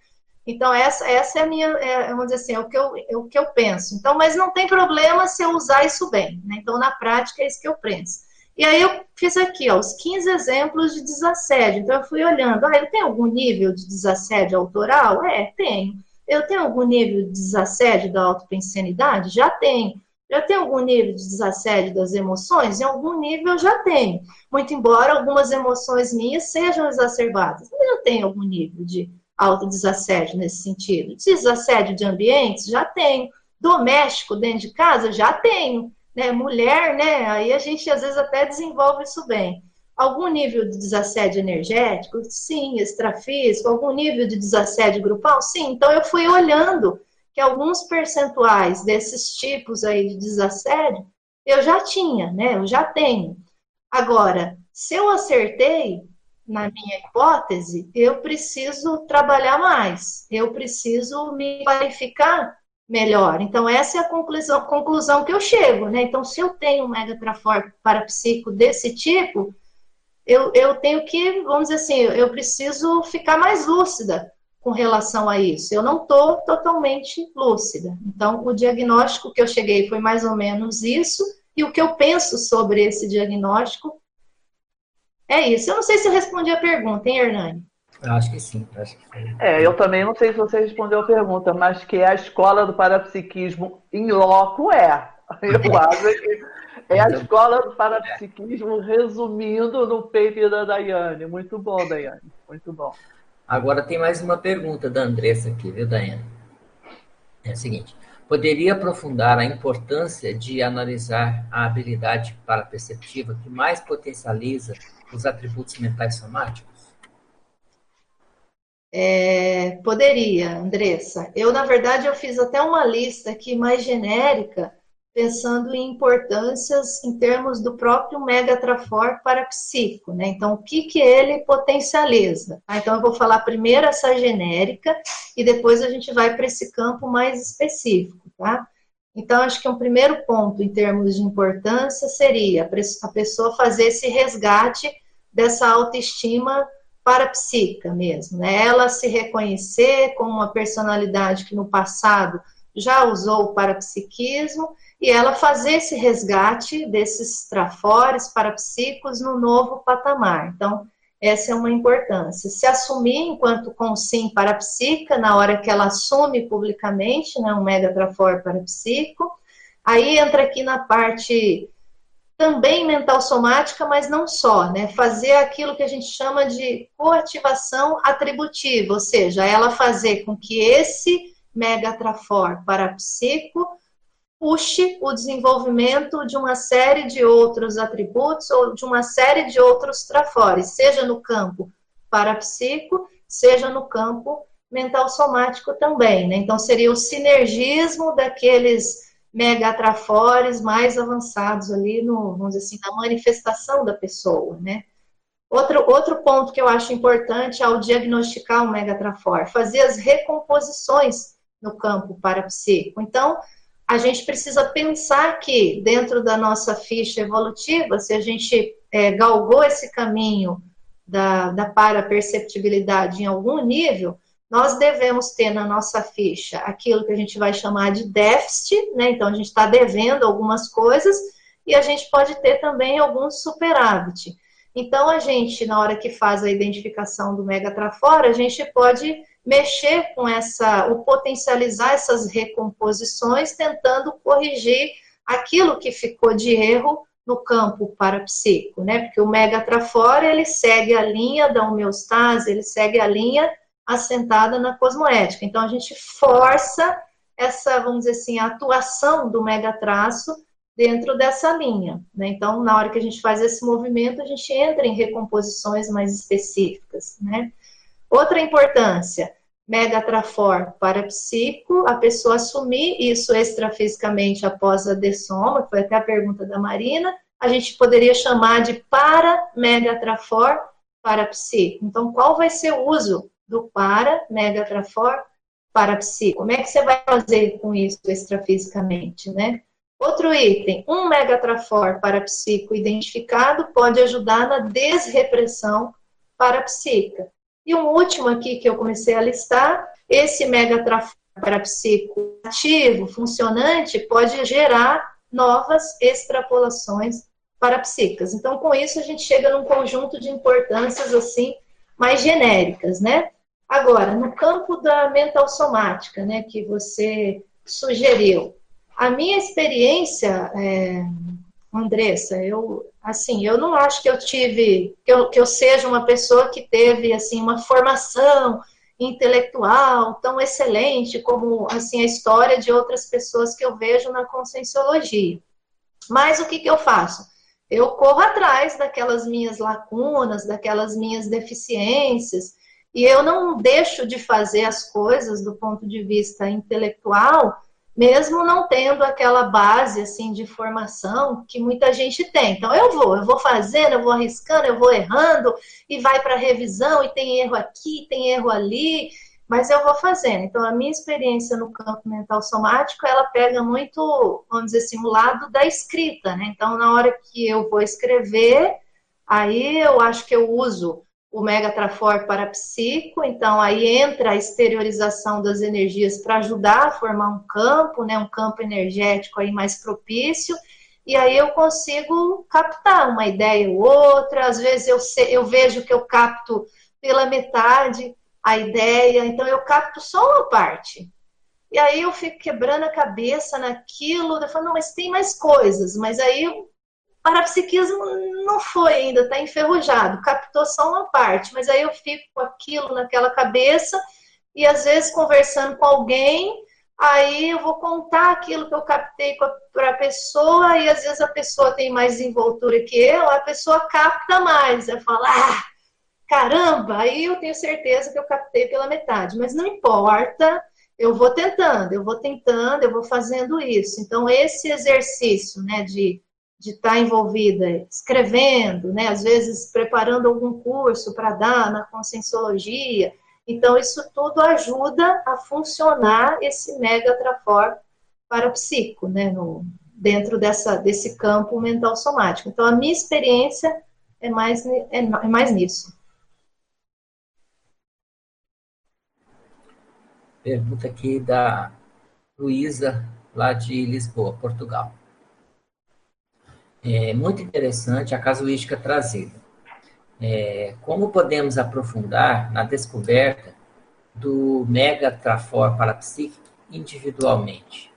Então, essa, essa é a minha, é, vamos dizer assim, é o, que eu, é o que eu penso. Então, mas não tem problema se eu usar isso bem. Né? Então, na prática, é isso que eu penso. E aí eu fiz aqui, ó, os 15 exemplos de desassédio. Então eu fui olhando, ah, eu tenho algum nível de desassédio autoral? É, tenho. Eu tenho algum nível de desassédio da autopensanidade? Já tenho. Já tenho algum nível de desassédio das emoções? Em algum nível já tenho. Muito embora algumas emoções minhas sejam exacerbadas. Mas eu tenho algum nível de autodesassédio nesse sentido. Desassédio de ambientes? Já tenho. Doméstico dentro de casa? Já tenho né, mulher, né, aí a gente às vezes até desenvolve isso bem. Algum nível de desassédio energético? Sim. Extrafísico? Algum nível de desassédio grupal? Sim. Então eu fui olhando que alguns percentuais desses tipos aí de desassédio eu já tinha, né, eu já tenho. Agora, se eu acertei na minha hipótese, eu preciso trabalhar mais, eu preciso me qualificar melhor. Então, essa é a conclusão, conclusão que eu chego, né? Então, se eu tenho um mega parapsíquico desse tipo, eu, eu tenho que, vamos dizer assim, eu preciso ficar mais lúcida com relação a isso. Eu não estou totalmente lúcida. Então, o diagnóstico que eu cheguei foi mais ou menos isso, e o que eu penso sobre esse diagnóstico é isso. Eu não sei se eu respondi a pergunta, hein, Hernani? Acho que sim. Acho que É, eu também não sei se você respondeu a pergunta, mas que é a escola do parapsiquismo em loco é. Eu *laughs* acho que é a escola do parapsiquismo resumindo no paper da Daiane. Muito bom, Daiane. Muito bom. Agora tem mais uma pergunta da Andressa aqui, viu, Daiane? É a seguinte. Poderia aprofundar a importância de analisar a habilidade paraperceptiva que mais potencializa os atributos mentais somáticos? É, poderia, Andressa. Eu, na verdade, eu fiz até uma lista aqui mais genérica, pensando em importâncias em termos do próprio megatrafor parapsíquico, né? Então, o que, que ele potencializa? Ah, então, eu vou falar primeiro essa genérica e depois a gente vai para esse campo mais específico, tá? Então, acho que um primeiro ponto em termos de importância seria a pessoa fazer esse resgate dessa autoestima parapsíquica mesmo, né? Ela se reconhecer como uma personalidade que no passado já usou o parapsiquismo e ela fazer esse resgate desses trafores parapsíquicos no novo patamar. Então, essa é uma importância. Se assumir enquanto consim parapsíquica, na hora que ela assume publicamente, né, um mega trafor parapsíquico, aí entra aqui na parte também mental somática, mas não só, né? Fazer aquilo que a gente chama de coativação atributiva, ou seja, ela fazer com que esse megatrafor parapsíquico puxe o desenvolvimento de uma série de outros atributos ou de uma série de outros trafores, seja no campo parapsíquico, seja no campo mental somático também, né? Então seria o sinergismo daqueles megatrafores mais avançados ali no, vamos dizer assim, na manifestação da pessoa, né? Outro, outro ponto que eu acho importante ao diagnosticar um megatrafor, fazer as recomposições no campo parapsíquico. Então, a gente precisa pensar que dentro da nossa ficha evolutiva, se a gente é, galgou esse caminho da, da paraperceptibilidade em algum nível, nós devemos ter na nossa ficha aquilo que a gente vai chamar de déficit, né? Então a gente está devendo algumas coisas, e a gente pode ter também algum superávit. Então, a gente, na hora que faz a identificação do megatrafora, a gente pode mexer com essa, ou potencializar essas recomposições, tentando corrigir aquilo que ficou de erro no campo parapsíquico, né? Porque o megatrafora, ele segue a linha da homeostase, ele segue a linha assentada na cosmoética. Então, a gente força essa, vamos dizer assim, a atuação do megatraço dentro dessa linha. Né? Então, na hora que a gente faz esse movimento, a gente entra em recomposições mais específicas. Né? Outra importância, megatrafor parapsíquico, a pessoa assumir isso extrafisicamente após a dessoma, foi até a pergunta da Marina, a gente poderia chamar de para-megatrafor parapsíquico. Então, qual vai ser o uso do para-megatrafor parapsíquico? Como é que você vai fazer com isso extrafisicamente, né? Outro item, um megatrafor parapsíquico identificado pode ajudar na desrepressão parapsíquica. E um último aqui que eu comecei a listar, esse megatrafor parapsíquico ativo, funcionante, pode gerar novas extrapolações parapsíquicas. Então, com isso, a gente chega num conjunto de importâncias assim mais genéricas, né? Agora, no campo da mental somática, né, que você sugeriu, a minha experiência, é, Andressa, eu assim, eu não acho que eu tive, que eu, que eu seja uma pessoa que teve assim uma formação intelectual tão excelente como assim a história de outras pessoas que eu vejo na conscienciologia. Mas o que, que eu faço? Eu corro atrás daquelas minhas lacunas, daquelas minhas deficiências, e eu não deixo de fazer as coisas do ponto de vista intelectual mesmo não tendo aquela base assim de formação que muita gente tem. Então eu vou, eu vou fazendo, eu vou arriscando, eu vou errando e vai para revisão e tem erro aqui, tem erro ali, mas eu vou fazendo. Então a minha experiência no campo mental somático, ela pega muito, vamos dizer assim, o lado da escrita, né? Então na hora que eu vou escrever, aí eu acho que eu uso o megatrafor parapsíquico, então aí entra a exteriorização das energias para ajudar a formar um campo, né, um campo energético aí mais propício, e aí eu consigo captar uma ideia ou outra, às vezes eu, eu vejo que eu capto pela metade a ideia, então eu capto só uma parte. E aí eu fico quebrando a cabeça naquilo, eu falo, não, mas tem mais coisas, mas aí parapsiquismo não foi ainda, está enferrujado, captou só uma parte, mas aí eu fico com aquilo naquela cabeça e às vezes conversando com alguém, aí eu vou contar aquilo que eu captei para a pessoa e às vezes a pessoa tem mais desenvoltura que eu, a pessoa capta mais, eu falo, ah, caramba, aí eu tenho certeza que eu captei pela metade, mas não importa, eu vou tentando, eu vou tentando, eu vou fazendo isso. Então esse exercício, né, de de estar tá envolvida escrevendo, né, às vezes preparando algum curso para dar na conscienciologia. Então, isso tudo ajuda a funcionar esse mega trafor parapsíquico, né, no, dentro dessa, desse campo mental somático. Então, a minha experiência é mais, é, é mais nisso. Pergunta aqui da Luísa, lá de Lisboa, Portugal. É muito interessante a casuística trazida. É, como podemos aprofundar na descoberta do mega trafor parapsíquico individualmente?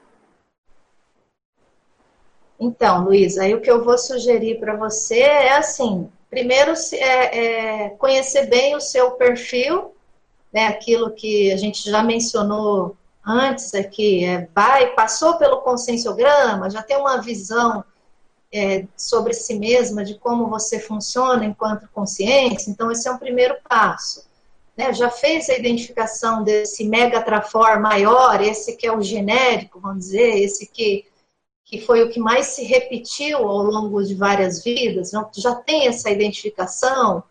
Então, Luiz, aí o que eu vou sugerir para você é assim: primeiro, é, é, conhecer bem o seu perfil, né, aquilo que a gente já mencionou antes aqui, é, vai, passou pelo conscienciograma, já tem uma visão é, sobre si mesma, de como você funciona enquanto consciência. Então, esse é um primeiro passo. Né? Já fez a identificação desse megatrafor maior, esse que é o genérico, vamos dizer, esse que, que foi o que mais se repetiu ao longo de várias vidas, já tem essa identificação,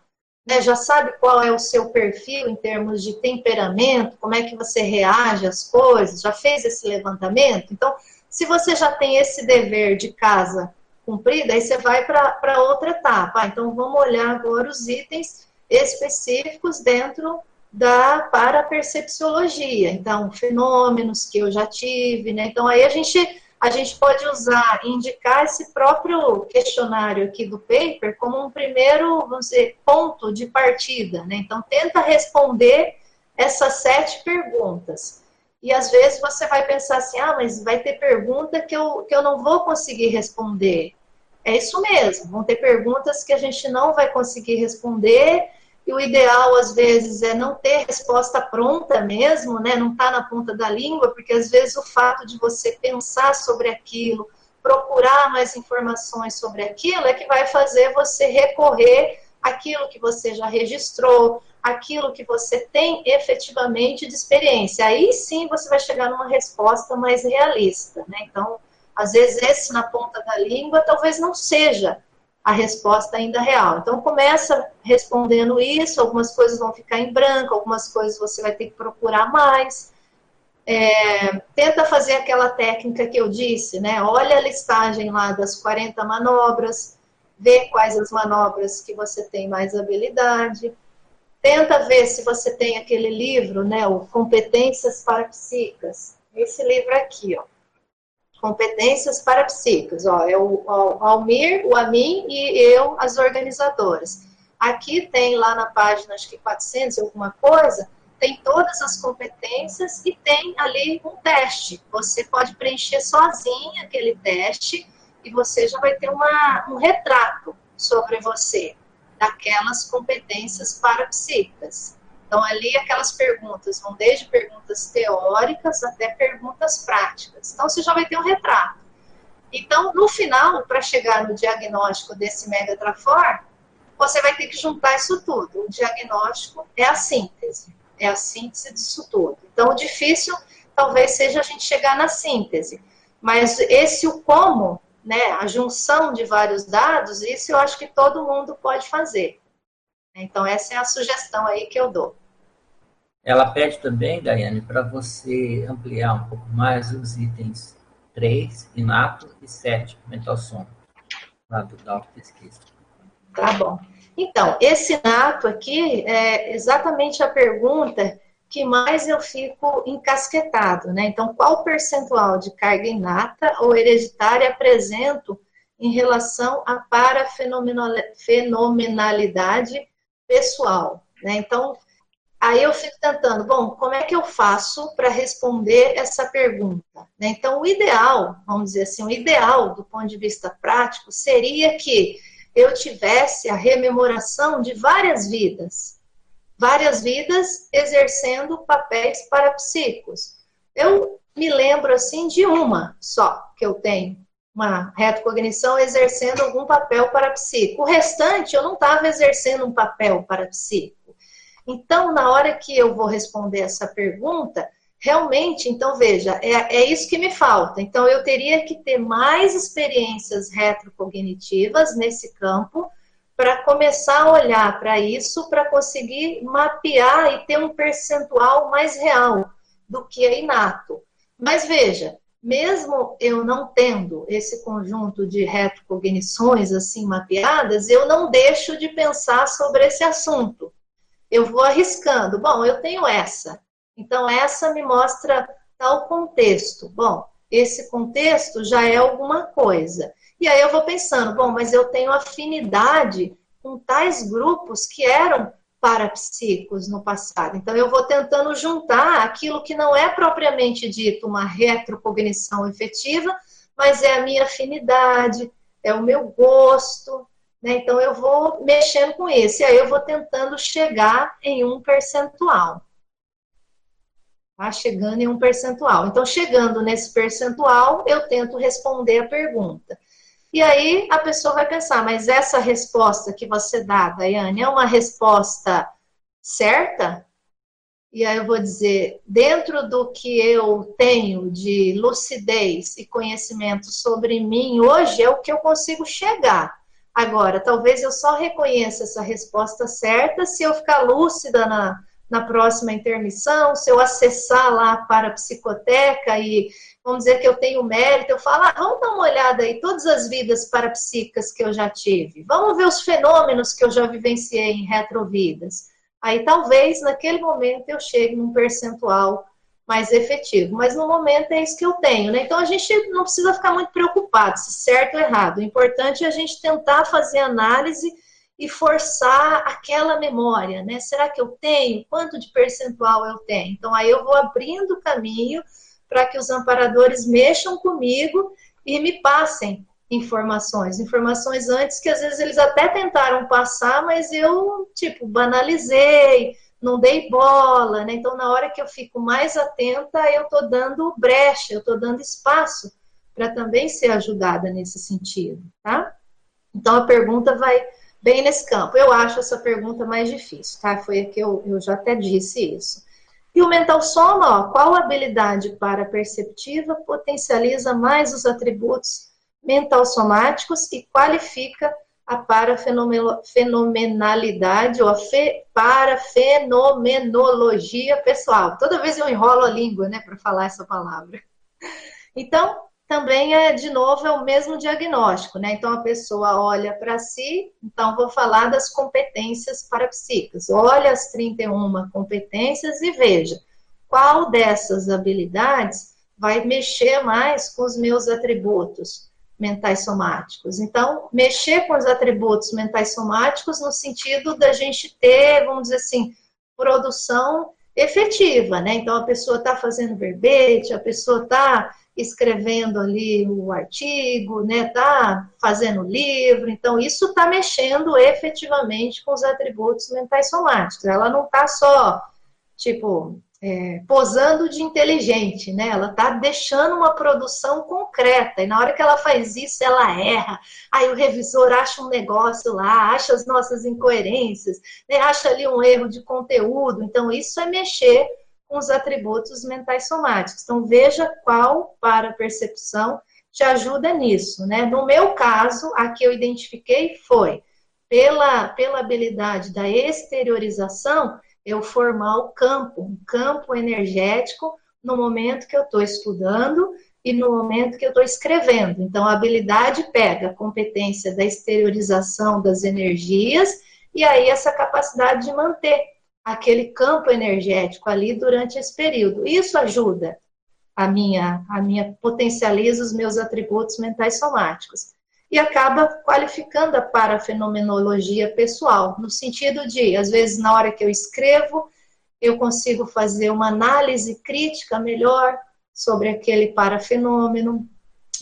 né? já sabe qual é o seu perfil em termos de temperamento, como é que você reage às coisas, já fez esse levantamento? Então, se você já tem esse dever de casa cumprida, aí você vai para outra etapa. Ah, então, vamos olhar agora os itens específicos dentro da parapercepciologia. Então, fenômenos que eu já tive, né? Então, aí a gente a gente pode usar indicar esse próprio questionário aqui do paper como um primeiro, vamos dizer, ponto de partida, né? Então, tenta responder essas sete perguntas. E às vezes você vai pensar assim, ah, mas vai ter pergunta que eu, que eu não vou conseguir responder. É isso mesmo, vão ter perguntas que a gente não vai conseguir responder, e o ideal, às vezes, é não ter resposta pronta mesmo, né? Não tá na ponta da língua, porque às vezes o fato de você pensar sobre aquilo, procurar mais informações sobre aquilo, é que vai fazer você recorrer àquilo que você já registrou, aquilo que você tem efetivamente de experiência. Aí sim você vai chegar numa resposta mais realista, né? Então, às vezes esse na ponta da língua talvez não seja a resposta ainda real. Então começa respondendo isso, algumas coisas vão ficar em branco, algumas coisas você vai ter que procurar mais. É, tenta fazer aquela técnica que eu disse, né? Olha a listagem lá das 40 manobras, vê quais as manobras que você tem mais habilidade. Tenta ver se você tem aquele livro, né? O Competências para Psicas. Esse livro aqui, ó competências parapsíquicas. Ó, é o, o Almir, o Amin e eu, as organizadoras. Aqui tem lá na página, acho que 400 alguma coisa, tem todas as competências e tem ali um teste. Você pode preencher sozinho aquele teste e você já vai ter uma, um retrato sobre você, daquelas competências parapsíquicas. Então, ali aquelas perguntas vão desde perguntas teóricas até perguntas práticas. Então, você já vai ter um retrato. Então, no final, para chegar no diagnóstico desse megatrafor, você vai ter que juntar isso tudo. O diagnóstico é a síntese, é a síntese disso tudo. Então, o difícil talvez seja a gente chegar na síntese. Mas esse o como, né, a junção de vários dados, isso eu acho que todo mundo pode fazer. Então, essa é a sugestão aí que eu dou. Ela pede também, Daiane, para você ampliar um pouco mais os itens 3, inato, e 7, mental som, lá do, da pesquisa. Tá bom. Então, esse inato aqui é exatamente a pergunta que mais eu fico encasquetado, né? Então, qual percentual de carga inata ou hereditária apresento em relação à parafenomenalidade pessoal, né? Então, Aí eu fico tentando, bom, como é que eu faço para responder essa pergunta? Né? Então, o ideal, vamos dizer assim, o ideal do ponto de vista prático seria que eu tivesse a rememoração de várias vidas, várias vidas exercendo papéis parapsíquicos. Eu me lembro assim de uma só que eu tenho, uma retrocognição exercendo algum papel parapsíquico. O restante eu não estava exercendo um papel parapsíquico. Então, na hora que eu vou responder essa pergunta, realmente, então veja, é, é isso que me falta. Então, eu teria que ter mais experiências retrocognitivas nesse campo para começar a olhar para isso, para conseguir mapear e ter um percentual mais real do que é inato. Mas veja, mesmo eu não tendo esse conjunto de retrocognições assim mapeadas, eu não deixo de pensar sobre esse assunto eu vou arriscando. Bom, eu tenho essa. Então, essa me mostra tal contexto. Bom, esse contexto já é alguma coisa. E aí eu vou pensando, bom, mas eu tenho afinidade com tais grupos que eram parapsíquicos no passado. Então, eu vou tentando juntar aquilo que não é propriamente dito uma retrocognição efetiva, mas é a minha afinidade, é o meu gosto, né? Então, eu vou mexendo com esse, aí eu vou tentando chegar em um percentual. Tá? Chegando em um percentual. Então, chegando nesse percentual, eu tento responder a pergunta. E aí a pessoa vai pensar, mas essa resposta que você dá, Daiane, é uma resposta certa? E aí eu vou dizer, dentro do que eu tenho de lucidez e conhecimento sobre mim hoje, é o que eu consigo chegar. Agora, talvez eu só reconheça essa resposta certa se eu ficar lúcida na, na próxima intermissão, se eu acessar lá para a psicoteca e vamos dizer que eu tenho mérito, eu falo, ah, vamos dar uma olhada aí, todas as vidas parapsíquicas que eu já tive, vamos ver os fenômenos que eu já vivenciei em retrovidas. Aí talvez naquele momento eu chegue num percentual mais efetivo. Mas no momento é isso que eu tenho, né? Então a gente não precisa ficar muito preocupado se certo ou errado. O importante é a gente tentar fazer análise e forçar aquela memória, né? Será que eu tenho? Quanto de percentual eu tenho? Então aí eu vou abrindo o caminho para que os amparadores mexam comigo e me passem informações, informações antes que às vezes eles até tentaram passar, mas eu tipo banalizei, não dei bola, né? Então, na hora que eu fico mais atenta, eu estou dando brecha, eu estou dando espaço para também ser ajudada nesse sentido, tá? Então, a pergunta vai bem nesse campo. Eu acho essa pergunta mais difícil, tá? Foi a que eu, eu já até disse isso. E o mental soma, ó, qual habilidade para perceptiva potencializa mais os atributos mental somáticos e qualifica a parafenomenalidade ou a fe, parafenomenologia pessoal. Toda vez eu enrolo a língua, né, para falar essa palavra. Então, também é, de novo, é o mesmo diagnóstico, né? Então, a pessoa olha para si, então vou falar das competências parapsíquicas. Olha as 31 competências e veja qual dessas habilidades vai mexer mais com os meus atributos mentais somáticos. Então, mexer com os atributos mentais somáticos no sentido da gente ter, vamos dizer assim, produção efetiva, né? Então, a pessoa está fazendo verbete, a pessoa está escrevendo ali o artigo, né? Está fazendo livro. Então, isso está mexendo efetivamente com os atributos mentais somáticos. Ela não está só, tipo, é, posando de inteligente, né? Ela está deixando uma produção concreta. E na hora que ela faz isso, ela erra. Aí o revisor acha um negócio lá, acha as nossas incoerências, né? acha ali um erro de conteúdo. Então, isso é mexer com os atributos mentais somáticos. Então, veja qual para a percepção te ajuda nisso, né? No meu caso, a que eu identifiquei foi pela, pela habilidade da exteriorização eu formar o campo, um campo energético no momento que eu estou estudando e no momento que eu estou escrevendo. Então, a habilidade pega a competência da exteriorização das energias e aí essa capacidade de manter aquele campo energético ali durante esse período. Isso ajuda a minha, a minha potencializa os meus atributos mentais somáticos e acaba qualificando a parafenomenologia pessoal, no sentido de, às vezes, na hora que eu escrevo, eu consigo fazer uma análise crítica melhor sobre aquele parafenômeno.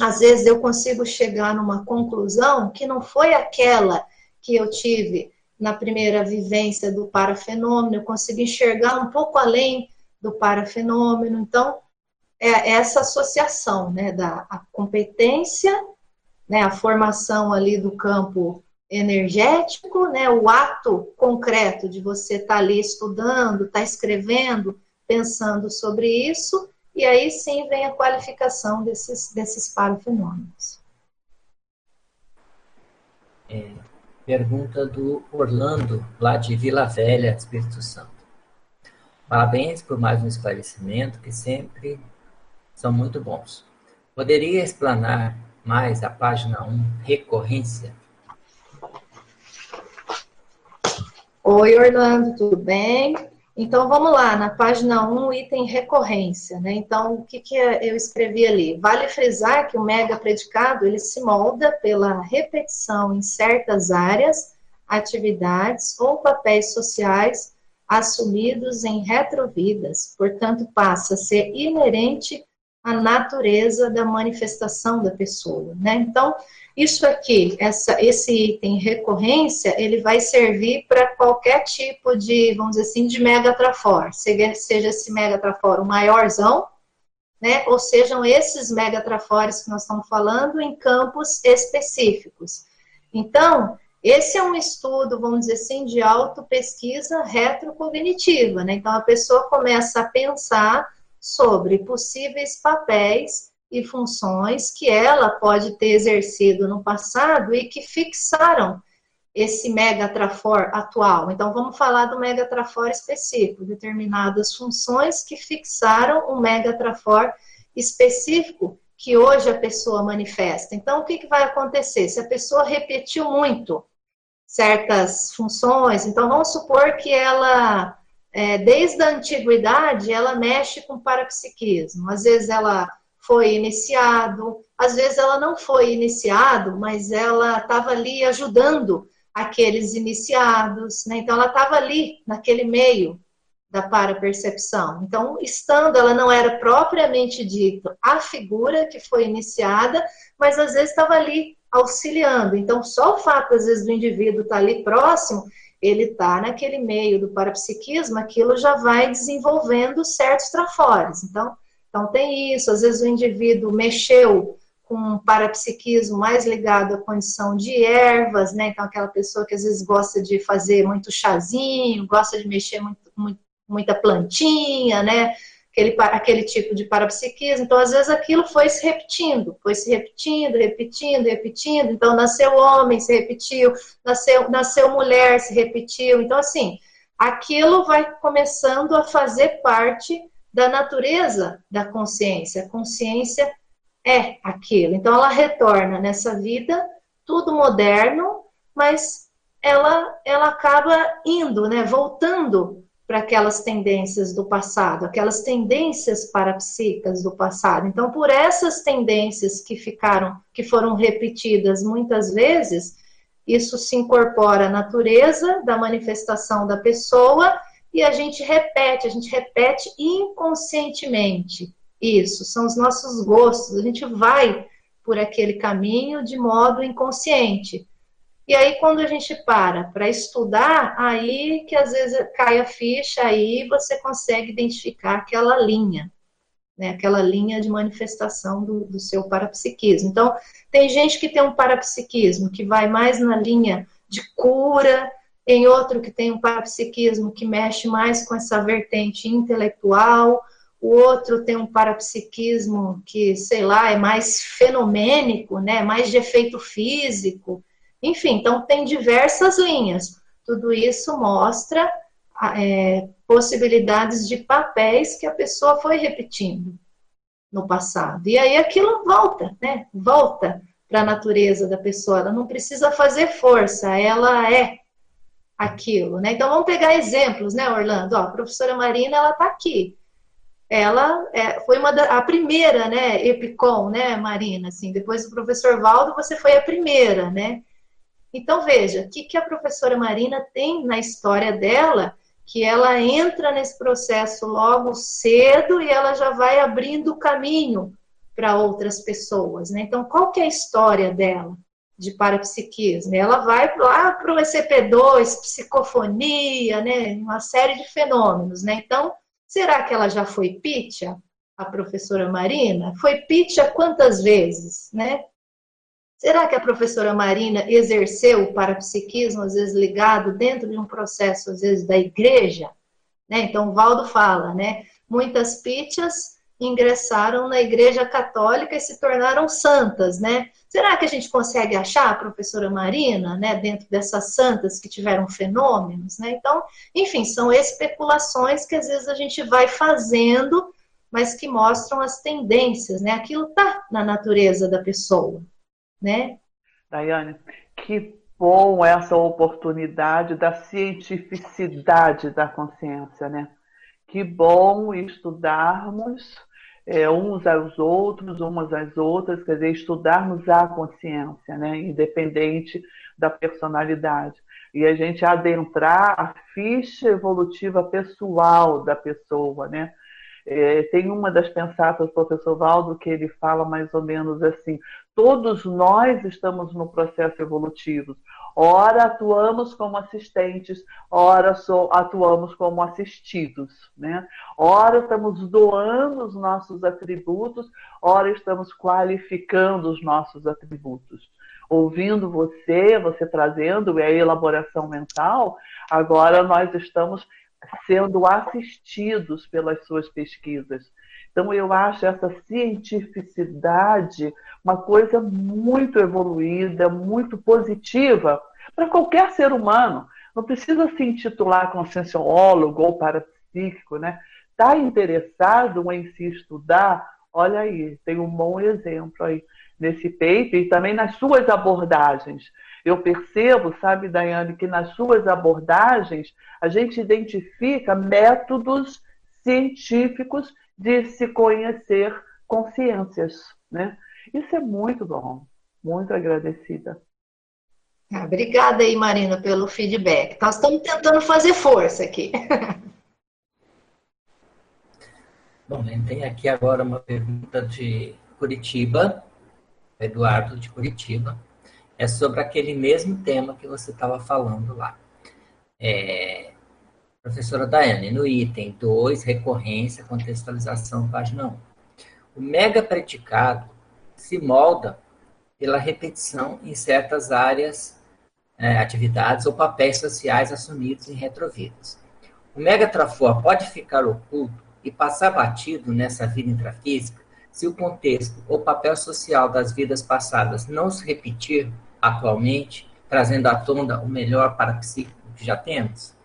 Às vezes eu consigo chegar numa conclusão que não foi aquela que eu tive na primeira vivência do parafenômeno, eu consigo enxergar um pouco além do parafenômeno. Então, é essa associação né, da competência né, a formação ali do campo energético, né, o ato concreto de você estar tá ali estudando, estar tá escrevendo, pensando sobre isso, e aí sim vem a qualificação desses, desses parafenômenos. É, pergunta do Orlando, lá de Vila Velha, Espírito Santo. Parabéns por mais um esclarecimento, que sempre são muito bons. Poderia explanar mais a página 1, recorrência. Oi, Orlando, tudo bem? Então, vamos lá, na página 1, item recorrência, né? Então, o que, que eu escrevi ali? Vale frisar que o mega predicado, ele se molda pela repetição em certas áreas, atividades ou papéis sociais assumidos em retrovidas, portanto, passa a ser inerente a natureza da manifestação da pessoa, né? Então, isso aqui, essa, esse item recorrência, ele vai servir para qualquer tipo de, vamos dizer assim, de megatrafor, seja, seja esse megatrafor o maiorzão, né? Ou sejam esses megatrafores que nós estamos falando em campos específicos. Então, esse é um estudo, vamos dizer assim, de auto-pesquisa retrocognitiva, né? Então, a pessoa começa a pensar sobre possíveis papéis e funções que ela pode ter exercido no passado e que fixaram esse megatrafor atual. Então, vamos falar do megatrafor específico, determinadas funções que fixaram um megatrafor específico que hoje a pessoa manifesta. Então, o que, que vai acontecer? Se a pessoa repetiu muito certas funções, então vamos supor que ela é, desde a antiguidade, ela mexe com parapsiquismo. Às vezes ela foi iniciado, às vezes ela não foi iniciado, mas ela estava ali ajudando aqueles iniciados, né? Então ela estava ali naquele meio da parapercepção. Então, estando, ela não era propriamente dito a figura que foi iniciada, mas às vezes estava ali auxiliando. Então, só o fato, às vezes, do indivíduo estar tá ali próximo, ele está naquele meio do parapsiquismo, aquilo já vai desenvolvendo certos trafores. Então, então, tem isso. Às vezes, o indivíduo mexeu com um parapsiquismo mais ligado à condição de ervas, né? Então, aquela pessoa que às vezes gosta de fazer muito chazinho, gosta de mexer muito, muito muita plantinha, né? Aquele, aquele tipo de parapsiquismo. Então, às vezes, aquilo foi se repetindo, foi se repetindo, repetindo, repetindo. Então, nasceu homem, se repetiu, nasceu, nasceu mulher, se repetiu. Então, assim, aquilo vai começando a fazer parte da natureza da consciência. A consciência é aquilo. Então, ela retorna nessa vida, tudo moderno, mas ela, ela acaba indo, né, voltando para aquelas tendências do passado, aquelas tendências parapsíquicas do passado. Então, por essas tendências que ficaram, que foram repetidas muitas vezes, isso se incorpora à natureza da manifestação da pessoa e a gente repete, a gente repete inconscientemente. Isso, são os nossos gostos, a gente vai por aquele caminho de modo inconsciente. E aí, quando a gente para para estudar, aí que às vezes cai a ficha, aí você consegue identificar aquela linha, né? aquela linha de manifestação do, do seu parapsiquismo. Então, tem gente que tem um parapsiquismo que vai mais na linha de cura, tem outro que tem um parapsiquismo que mexe mais com essa vertente intelectual, o outro tem um parapsiquismo que, sei lá, é mais fenomênico, né, mais de efeito físico. Enfim, então tem diversas linhas. Tudo isso mostra é, possibilidades de papéis que a pessoa foi repetindo no passado. E aí aquilo volta, né? Volta para a natureza da pessoa. Ela não precisa fazer força, ela é aquilo, né? Então vamos pegar exemplos, né, Orlando? Ó, a professora Marina, ela está aqui. Ela é, foi uma da, a primeira, né, Epicom, né, Marina? Assim, depois do professor Valdo, você foi a primeira, né? Então, veja, o que, que a professora Marina tem na história dela, que ela entra nesse processo logo cedo e ela já vai abrindo o caminho para outras pessoas, né? Então, qual que é a história dela de parapsiquismo? Ela vai lá para o ECP2, psicofonia, né? Uma série de fenômenos, né? Então, será que ela já foi pitcha? A professora Marina? Foi pitcha quantas vezes, né? Será que a professora Marina exerceu o parapsiquismo, às vezes ligado dentro de um processo, às vezes, da igreja? Né? Então, Valdo fala, né? Muitas pichas ingressaram na igreja católica e se tornaram santas, né? Será que a gente consegue achar a professora Marina, né, dentro dessas santas que tiveram fenômenos, né? Então, enfim, são especulações que às vezes a gente vai fazendo, mas que mostram as tendências, né? Aquilo está na natureza da pessoa né? Daiane, que bom essa oportunidade da cientificidade da consciência, né? Que bom estudarmos é, uns aos outros, umas às outras, quer dizer, estudarmos a consciência, né? Independente da personalidade. E a gente adentrar a ficha evolutiva pessoal da pessoa, né? É, tem uma das pensatas do professor Valdo que ele fala mais ou menos assim: todos nós estamos no processo evolutivo. Ora atuamos como assistentes, ora atuamos como assistidos, né? Ora estamos doando os nossos atributos, ora estamos qualificando os nossos atributos. Ouvindo você, você trazendo a elaboração mental, agora nós estamos sendo assistidos pelas suas pesquisas. Então, eu acho essa cientificidade uma coisa muito evoluída, muito positiva para qualquer ser humano. Não precisa se intitular conscienciólogo ou parapsíquico, né? Está interessado em se estudar? Olha aí, tem um bom exemplo aí nesse paper e também nas suas abordagens. Eu percebo, sabe, Daiane, que nas suas abordagens a gente identifica métodos científicos de se conhecer consciências, né? Isso é muito bom, muito agradecida. Obrigada aí, Marina, pelo feedback. Nós estamos tentando fazer força aqui. *laughs* Bom, tem aqui agora uma pergunta de Curitiba, Eduardo de Curitiba. É sobre aquele mesmo tema que você estava falando lá. É, professora Daiane, no item 2, recorrência, contextualização, página 1. O mega predicado se molda pela repetição em certas áreas, é, atividades ou papéis sociais assumidos em retrovidas. O mega trafor pode ficar oculto e passar batido nessa vida intrafísica se o contexto ou papel social das vidas passadas não se repetir atualmente, trazendo à tona o melhor para a psíquico que já temos?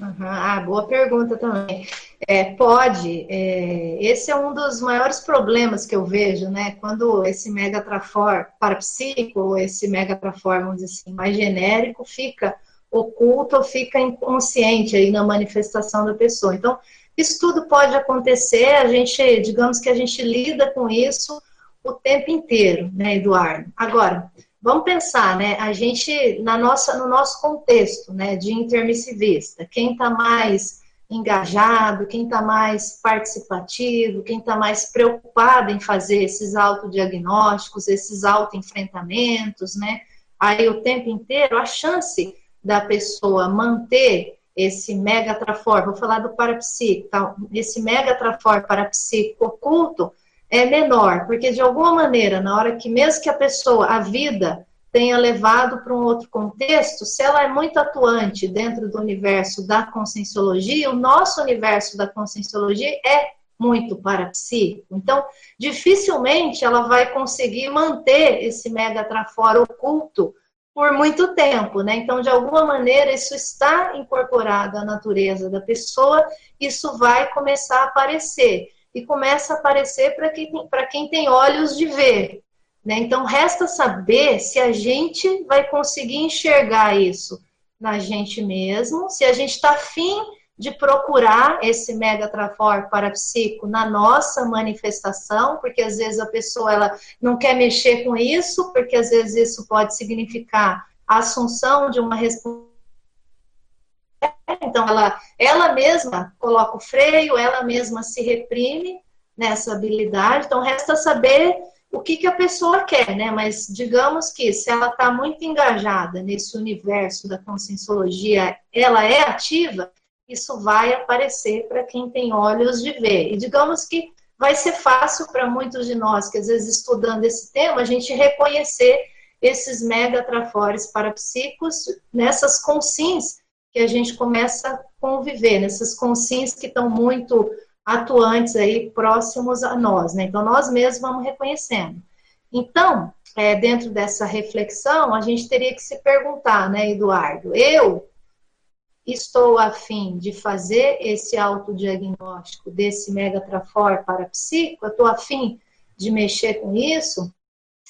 Uhum. Ah, boa pergunta também. É, pode. É, esse é um dos maiores problemas que eu vejo, né? Quando esse megatrafor parapsíquico, ou esse megatrafor, vamos dizer assim, mais genérico, fica oculto ou fica inconsciente aí na manifestação da pessoa. Então, isso tudo pode acontecer, a gente, digamos que a gente lida com isso o tempo inteiro, né, Eduardo? Agora, vamos pensar, né, a gente, na nossa, no nosso contexto, né, de intermissivista, quem está mais engajado, quem está mais participativo, quem está mais preocupado em fazer esses autodiagnósticos, esses autoenfrentamentos, né, aí o tempo inteiro, a chance da pessoa manter esse mega trafor, vou falar do parapsíquico, tá? esse mega trafor parapsíquico oculto é menor, porque de alguma maneira, na hora que mesmo que a pessoa, a vida, tenha levado para um outro contexto, se ela é muito atuante dentro do universo da conscienciologia, o nosso universo da conscienciologia é muito parapsíquico. Então, dificilmente ela vai conseguir manter esse mega trafor oculto por muito tempo, né? Então, de alguma maneira, isso está incorporado à natureza da pessoa, isso vai começar a aparecer. E começa a aparecer para quem, quem tem olhos de ver. Né? Então, resta saber se a gente vai conseguir enxergar isso na gente mesmo, se a gente está afim de procurar esse mega trafor parapsíquico na nossa manifestação, porque às vezes a pessoa ela não quer mexer com isso, porque às vezes isso pode significar a assunção de uma responsabilidade. Então, ela, ela mesma coloca o freio, ela mesma se reprime nessa habilidade. Então, resta saber o que, que a pessoa quer, né? Mas digamos que se ela está muito engajada nesse universo da conscienciologia, ela é ativa, isso vai aparecer para quem tem olhos de ver. E digamos que vai ser fácil para muitos de nós, que às vezes estudando esse tema, a gente reconhecer esses mega trafores parapsíquicos nessas consins que a gente começa a conviver, nessas consins que estão muito atuantes aí, próximos a nós, né? Então, nós mesmos vamos reconhecendo. Então, é, dentro dessa reflexão, a gente teria que se perguntar, né, Eduardo? Eu estou afim de fazer esse autodiagnóstico desse megatrafor parapsíquico, eu estou afim de mexer com isso,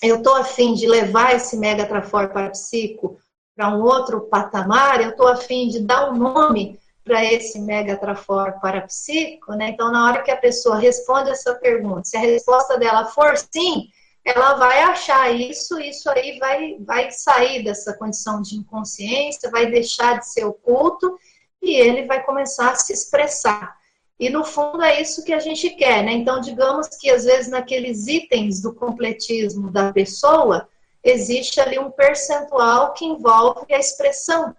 eu estou afim de levar esse megatrafor parapsíquico para um outro patamar, eu estou afim de dar um nome para esse megatrafor parapsíquico, né? Então, na hora que a pessoa responde essa pergunta, se a resposta dela for sim, ela vai achar isso, isso aí vai, vai sair dessa condição de inconsciência, vai deixar de ser oculto e ele vai começar a se expressar. E no fundo é isso que a gente quer, né? Então, digamos que às vezes naqueles itens do completismo da pessoa, existe ali um percentual que envolve a expressão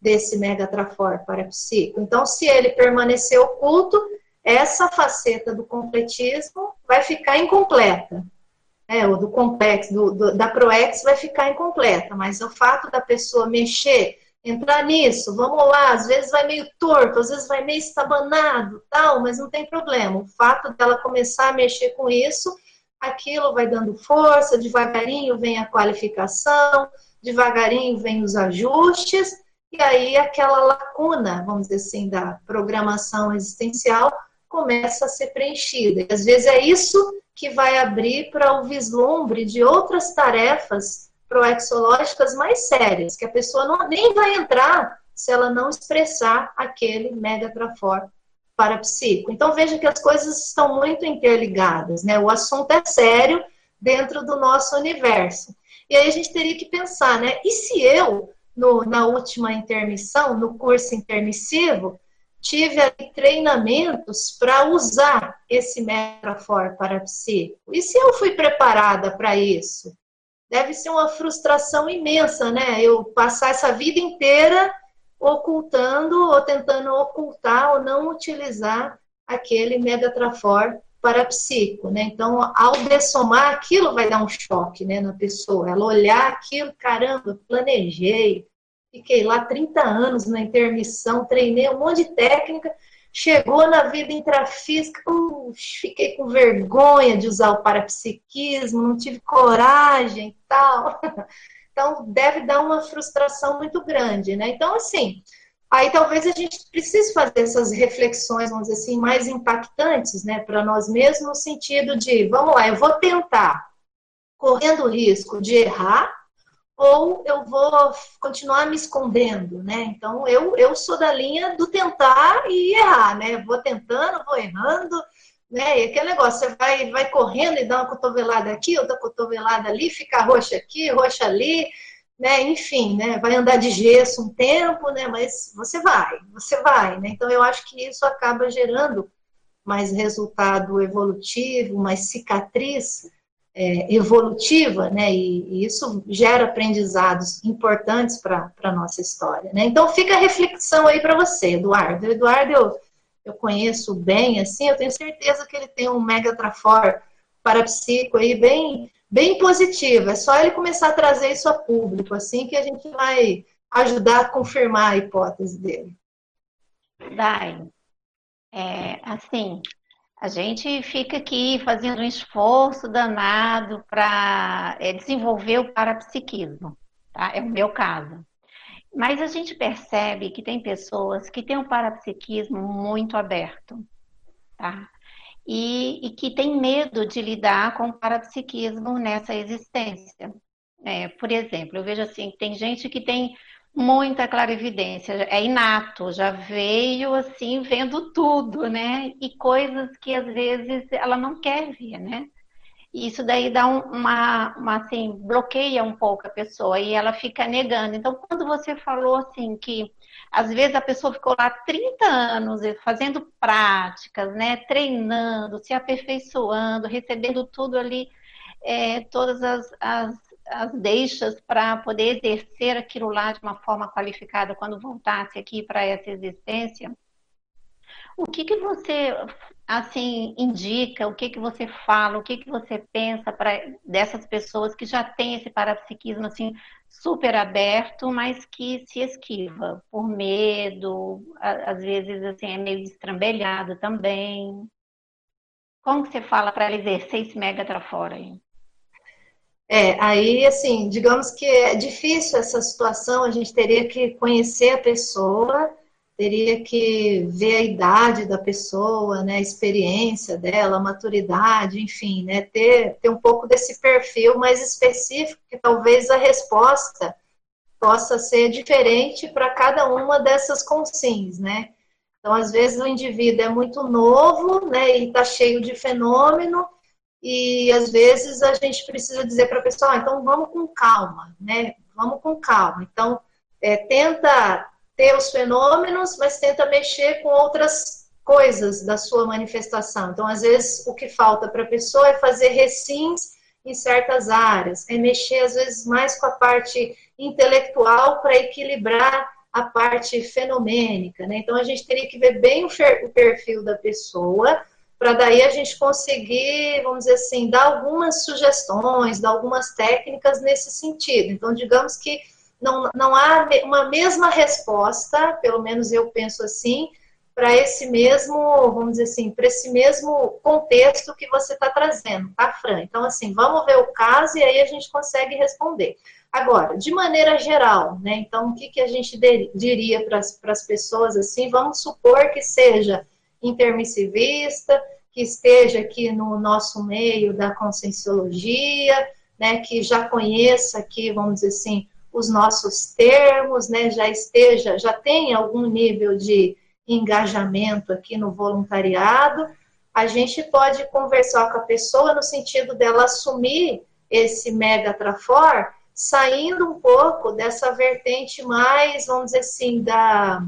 desse megatrafor parapsíquico. Então, se ele permanecer oculto, essa faceta do completismo vai ficar incompleta é, o do complexo, do, do, da ProEx vai ficar incompleta, mas o fato da pessoa mexer, entrar nisso, vamos lá, às vezes vai meio torto, às vezes vai meio estabanado, tal, mas não tem problema. O fato dela começar a mexer com isso, aquilo vai dando força, devagarinho vem a qualificação, devagarinho vem os ajustes, e aí aquela lacuna, vamos dizer assim, da programação existencial começa a ser preenchida. E às vezes é isso que vai abrir para o vislumbre de outras tarefas proexológicas mais sérias, que a pessoa não, nem vai entrar se ela não expressar aquele megatrafor parapsíquico. Então veja que as coisas estão muito interligadas, né? O assunto é sério dentro do nosso universo. E aí a gente teria que pensar, né? E se eu, no, na última intermissão, no curso intermissivo, tive ali treinamentos para usar esse Metrafor parapsíquico? E se eu fui preparada para isso? Deve ser uma frustração imensa, né? Eu passar essa vida inteira ocultando ou tentando ocultar ou não utilizar aquele megatrafor parapsíquico, né? Então, ao dessomar, aquilo vai dar um choque, né, na pessoa. Ela olhar aquilo, caramba, planejei, fiquei lá 30 anos na intermissão, treinei um monte de técnica, chegou na vida intrafísica, uh, fiquei com vergonha de usar o parapsiquismo, não tive coragem e tal. *laughs* Então, deve dar uma frustração muito grande, né? Então, assim, aí talvez a gente precise fazer essas reflexões, vamos dizer assim, mais impactantes, né, para nós mesmos, no sentido de, vamos lá, eu vou tentar, correndo o risco de errar, ou eu vou continuar me escondendo, né? Então, eu, eu sou da linha do tentar e errar, né? Vou tentando, vou errando, né? E aquele negócio, você vai, vai correndo e dá uma cotovelada aqui, outra cotovelada ali, fica roxa aqui, roxa ali, né? Enfim, né? Vai andar de gesso um tempo, né? Mas você vai, você vai, né? Então eu acho que isso acaba gerando mais resultado evolutivo, mais cicatriz é, evolutiva, né? E, e, isso gera aprendizados importantes para a nossa história, né? Então fica a reflexão aí para você, Eduardo. Eduardo, eu eu conheço bem, assim, eu tenho certeza que ele tem um mega trafor parapsíquico aí bem, bem positivo. É só ele começar a trazer isso a público, assim, que a gente vai ajudar a confirmar a hipótese dele. Dai, é, assim, a gente fica aqui fazendo um esforço danado para é, desenvolver o parapsiquismo, tá? É o meu caso. Mas a gente percebe que tem pessoas que têm um parapsiquismo muito aberto, tá? E, e que tem medo de lidar com o parapsiquismo nessa existência. É, por exemplo, eu vejo assim, tem gente que tem muita clarividência, é inato, já veio assim vendo tudo, né? E coisas que às vezes ela não quer ver, né? E isso daí dá um, uma, uma, assim, bloqueia um pouco a pessoa e ela fica negando. Então, quando você falou assim que às vezes a pessoa ficou lá 30 anos fazendo práticas, né, treinando, se aperfeiçoando, recebendo tudo ali, é, todas as, as, as deixas para poder exercer aquilo lá de uma forma qualificada quando voltasse aqui para essa existência. O que, que você assim indica, o que, que você fala, o que, que você pensa para dessas pessoas que já têm esse parapsiquismo assim super aberto, mas que se esquiva por medo, às vezes assim é meio destrambelhado também. Como que você fala para ela exercer esse mega trafora aí? É, aí, assim, digamos que é difícil essa situação, a gente teria que conhecer a pessoa, teria que ver a idade da pessoa, né, a experiência dela, a maturidade, enfim, né, ter, ter um pouco desse perfil mais específico, que talvez a resposta possa ser diferente para cada uma dessas consins, né? Então, às vezes o indivíduo é muito novo, né, e está cheio de fenômeno, e às vezes a gente precisa dizer para a pessoa, ah, então vamos com calma, né? Vamos com calma. Então, é, tenta ter os fenômenos, mas tenta mexer com outras coisas da sua manifestação. Então, às vezes, o que falta para a pessoa é fazer recins em certas áreas, é mexer, às vezes, mais com a parte intelectual para equilibrar a parte fenomênica. Né? Então, a gente teria que ver bem o perfil da pessoa, para daí a gente conseguir, vamos dizer assim, dar algumas sugestões, dar algumas técnicas nesse sentido. Então, digamos que não, não há uma mesma resposta, pelo menos eu penso assim, para esse mesmo, vamos dizer assim, para esse mesmo contexto que você está trazendo, tá, Fran? Então, assim, vamos ver o caso e aí a gente consegue responder. Agora, de maneira geral, né? Então, o que, que a gente diria para as pessoas assim? Vamos supor que seja intermissivista, que esteja aqui no nosso meio da conscienciologia, né, que já conheça aqui, vamos dizer assim, os nossos termos, né, já esteja, já tem algum nível de engajamento aqui no voluntariado, a gente pode conversar com a pessoa no sentido dela assumir esse mega trafor, saindo um pouco dessa vertente mais, vamos dizer assim, da,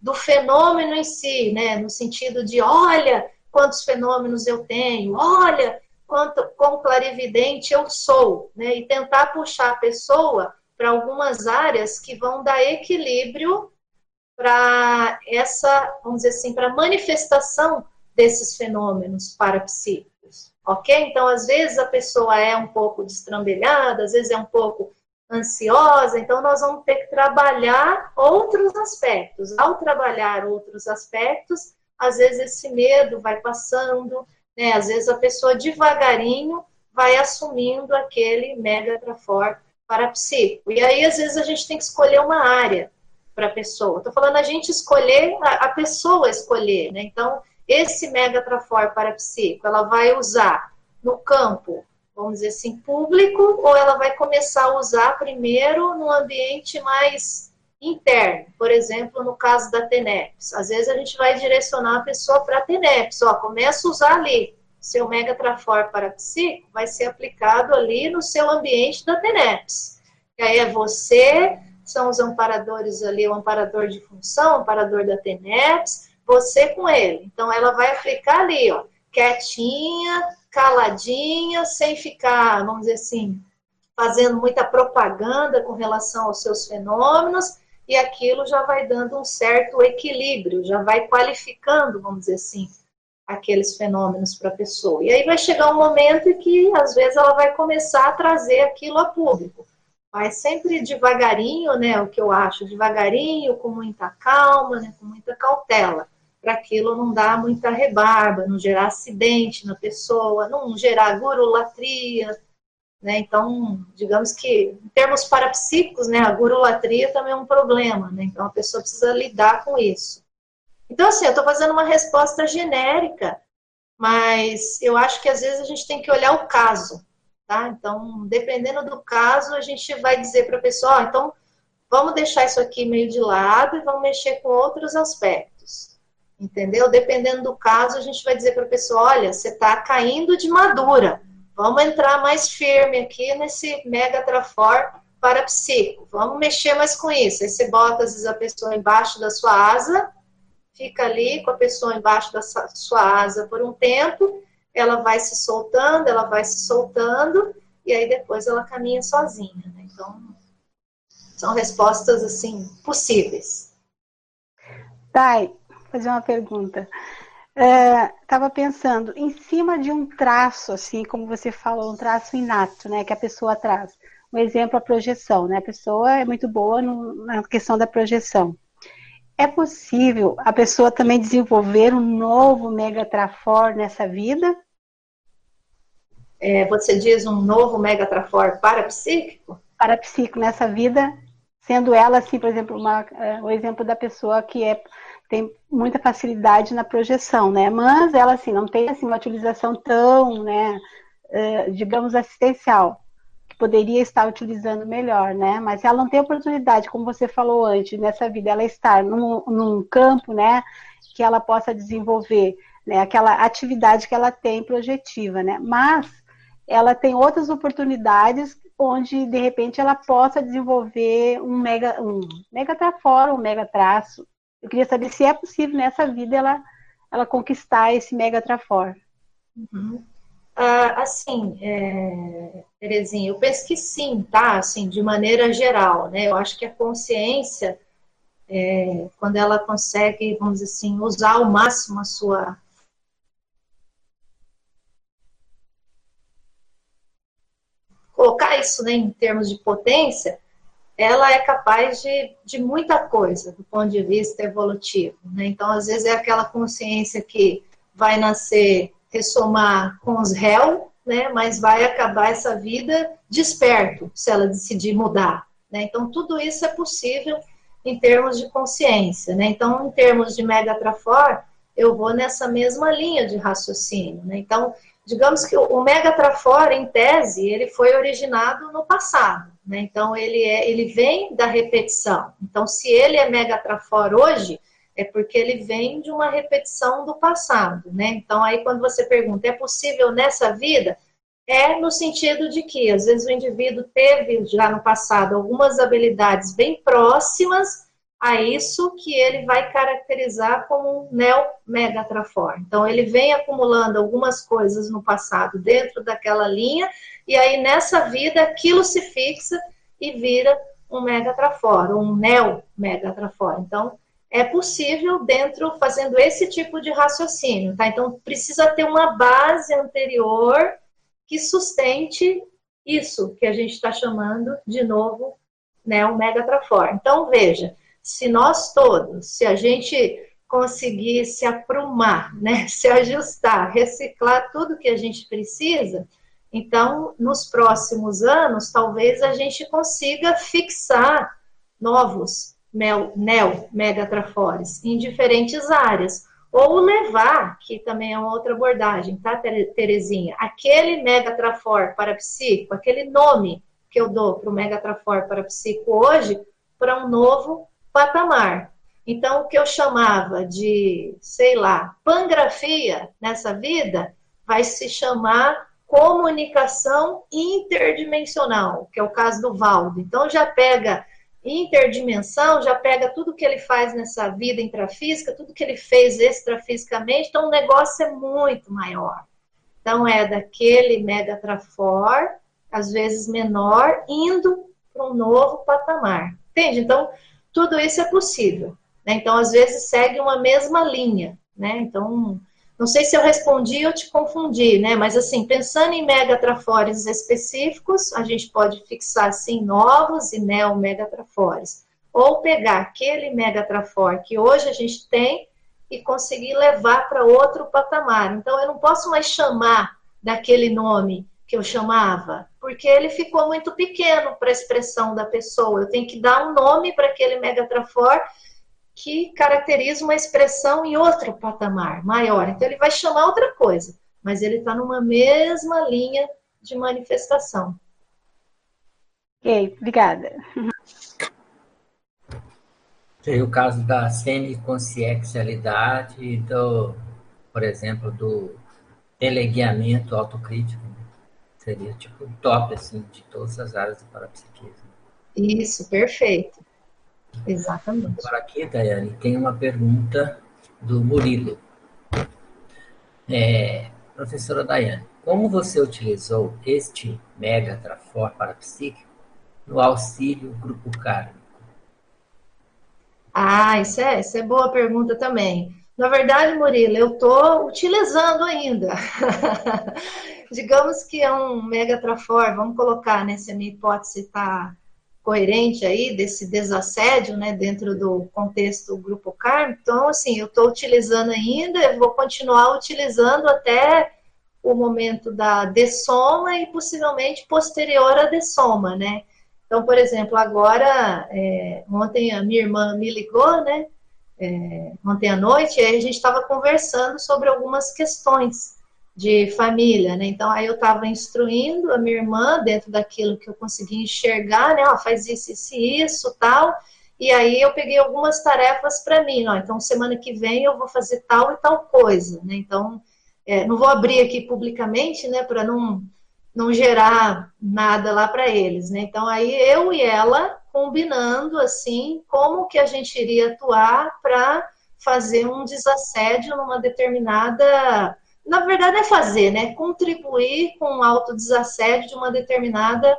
do fenômeno em si, né, no sentido de, olha quantos fenômenos eu tenho, olha quanto com clarividente eu sou, né, e tentar puxar a pessoa para algumas áreas que vão dar equilíbrio para essa, vamos dizer assim, para manifestação desses fenômenos parapsíquicos, ok? Então, às vezes a pessoa é um pouco destrambelhada, às vezes é um pouco ansiosa, então nós vamos ter que trabalhar outros aspectos. Ao trabalhar outros aspectos, às vezes esse medo vai passando, né? Às vezes a pessoa devagarinho vai assumindo aquele mega trafor parapsíquico. E aí, às vezes, a gente tem que escolher uma área para a pessoa. Estou falando a gente escolher, a, pessoa escolher, né? Então, esse mega trafor parapsíquico, ela vai usar no campo, vamos dizer assim, público, ou ela vai começar a usar primeiro no ambiente mais interno, por exemplo, no caso da TENEPS. Às vezes a gente vai direcionar a pessoa para a TENEPS, ó, começa a usar ali. Seu Mega Trafor parapsíquico vai ser aplicado ali no seu ambiente da TENEPS. E aí é você, são os amparadores ali, o amparador de função, o amparador da TENEPS, você com ele. Então, ela vai aplicar ali, ó, quietinha, caladinha, sem ficar, vamos dizer assim, fazendo muita propaganda com relação aos seus fenômenos, e aquilo já vai dando um certo equilíbrio, já vai qualificando, vamos dizer assim, aqueles fenômenos para a pessoa. E aí vai chegar um momento em que, às vezes, ela vai começar a trazer aquilo a público mas sempre devagarinho, né? O que eu acho, devagarinho, com muita calma, né, com muita cautela, para aquilo não dar muita rebarba, não gerar acidente na pessoa, não gerar gurulatria, né? Então, digamos que, em termos parapsíquicos, né, a gurulatria também é um problema, né? Então, a pessoa precisa lidar com isso. Então, assim, eu estou fazendo uma resposta genérica, mas eu acho que às vezes a gente tem que olhar o caso, Tá? Então, dependendo do caso, a gente vai dizer para a pessoa, oh, então vamos deixar isso aqui meio de lado e vamos mexer com outros aspectos. Entendeu? Dependendo do caso, a gente vai dizer para a pessoa, olha, você está caindo de madura. Vamos entrar mais firme aqui nesse mega trafor parapsíquico. Vamos mexer mais com isso. Aí você bota, às vezes, a pessoa embaixo da sua asa, fica ali com a pessoa embaixo da sua asa por um tempo, ela vai se soltando, ela vai se soltando, e aí depois ela caminha sozinha. Né? Então, são respostas, assim, possíveis. Thay, vou fazer uma pergunta. Estava é, pensando, em cima de um traço, assim, como você falou, um traço inato, né, que a pessoa traz. Um exemplo, a projeção, né? A pessoa é muito boa no, na questão da projeção. É possível a pessoa também desenvolver um novo megatrafor nessa vida? É, você diz um novo megatrafor parapsíquico? Parapsíquico nessa vida, sendo ela, assim, por exemplo, uma, é, o exemplo da pessoa que é, tem muita facilidade na projeção, né? Mas ela, assim, não tem assim, uma utilização tão, né, é, digamos, assistencial poderia estar utilizando melhor, né? Mas ela não tem oportunidade, como você falou antes, nessa vida, ela estar num, num campo, né, que ela possa desenvolver, né, aquela atividade que ela tem projetiva, né? Mas ela tem outras oportunidades onde de repente ela possa desenvolver um mega um mega trafora, um mega traço. Eu queria saber se é possível nessa vida ela ela conquistar esse mega trafor. Uhum. Ah, assim, é, Terezinha, eu penso que sim, tá? Assim, de maneira geral, né? Eu acho que a consciência, é, quando ela consegue, vamos dizer assim, usar ao máximo a sua colocar isso né, em termos de potência, ela é capaz de, de muita coisa do ponto de vista evolutivo. Né? Então, às vezes, é aquela consciência que vai nascer ressomar com os réus, né, mas vai acabar essa vida desperto, se ela decidir mudar. Né? Então, tudo isso é possível em termos de consciência. Né? Então, em termos de Megatrafor, eu vou nessa mesma linha de raciocínio. Né? Então, digamos que o megatrafora, em tese, ele foi originado no passado, né? Então, ele, é, ele vem da repetição. Então, se ele é megatrafora hoje, é porque ele vem de uma repetição do passado, né? Então, aí quando você pergunta, é possível nessa vida? É no sentido de que, às vezes, o indivíduo teve já no passado algumas habilidades bem próximas a isso que ele vai caracterizar como um neo-megatrafor. Então, ele vem acumulando algumas coisas no passado dentro daquela linha, e aí nessa vida aquilo se fixa e vira um megatrafor, um neo-megatrafor. Então, é possível dentro, fazendo esse tipo de raciocínio, tá? Então, precisa ter uma base anterior que sustente isso que a gente está chamando de novo neo-megatrafor. Então, veja, se nós todos, se a gente conseguir se aprumar, *laughs* né, se ajustar, reciclar tudo que a gente precisa, então nos próximos anos talvez a gente consiga fixar novos neo, neo megatrafores em diferentes áreas. Ou levar, que também é uma outra abordagem, tá, Terezinha? Aquele megatrafor parapsíquico, aquele nome que eu dou para o megatrafor parapsíquico hoje, para um novo patamar. Então, o que eu chamava de, sei lá, pangrafia nessa vida, vai se chamar comunicação interdimensional, que é o caso do Valdo. Então, já pega interdimensão, já pega tudo que ele faz nessa vida intrafísica, tudo que ele fez extrafisicamente, então o negócio é muito maior. Então, é daquele megatrafor, às vezes menor, indo para um novo patamar. Entende? Então, tudo isso é possível. Né? Então, às vezes, segue uma mesma linha. Né? Então, não sei se eu respondi ou te confundi, né? Mas assim, pensando em megatrafores específicos, a gente pode fixar assim novos e neo-megatrafores. Ou pegar aquele megatrafor que hoje a gente tem e conseguir levar para outro patamar. Então, eu não posso mais chamar daquele nome que eu chamava, porque ele ficou muito pequeno para a expressão da pessoa. Eu tenho que dar um nome para aquele megatrafor que caracteriza uma expressão em outro patamar, maior. Então ele vai chamar outra coisa, mas ele está numa mesma linha de manifestação. Ok, obrigada. Tem o caso da semiconsciencialidade, do, por exemplo, do teleguiamento autocrítico seria tipo o top assim, de todas as áreas do parapsiquismo. Isso, perfeito. Exatamente. Agora aqui, Daiane, tem uma pergunta do Murilo. É, professora Daiane, como você utilizou este mega trafor parapsíquico no auxílio grupo kármico? Ah, isso é, isso é boa pergunta também. Na verdade, Murilo, eu estou utilizando ainda. *laughs* digamos que é um megatrafor, vamos colocar, né, se a minha hipótese está coerente aí, desse desassédio, né, dentro do contexto do grupo CARM, então, assim, eu estou utilizando ainda, vou continuar utilizando até o momento da dessoma e possivelmente posterior à dessoma, né. Então, por exemplo, agora, é, ontem a minha irmã me ligou, né, é, ontem à noite, e aí a gente estava conversando sobre algumas questões de família, né? Então aí eu estava instruindo a minha irmã dentro daquilo que eu conseguia enxergar, né? Ó, faz isso, isso, isso, tal. E aí eu peguei algumas tarefas para mim, ó. Então semana que vem eu vou fazer tal e tal coisa, né? Então é, não vou abrir aqui publicamente, né? Para não não gerar nada lá para eles, né? Então aí eu e ela combinando assim como que a gente iria atuar para fazer um desassédio numa determinada na verdade é fazer, né? Contribuir com o autodesassédio de uma determinada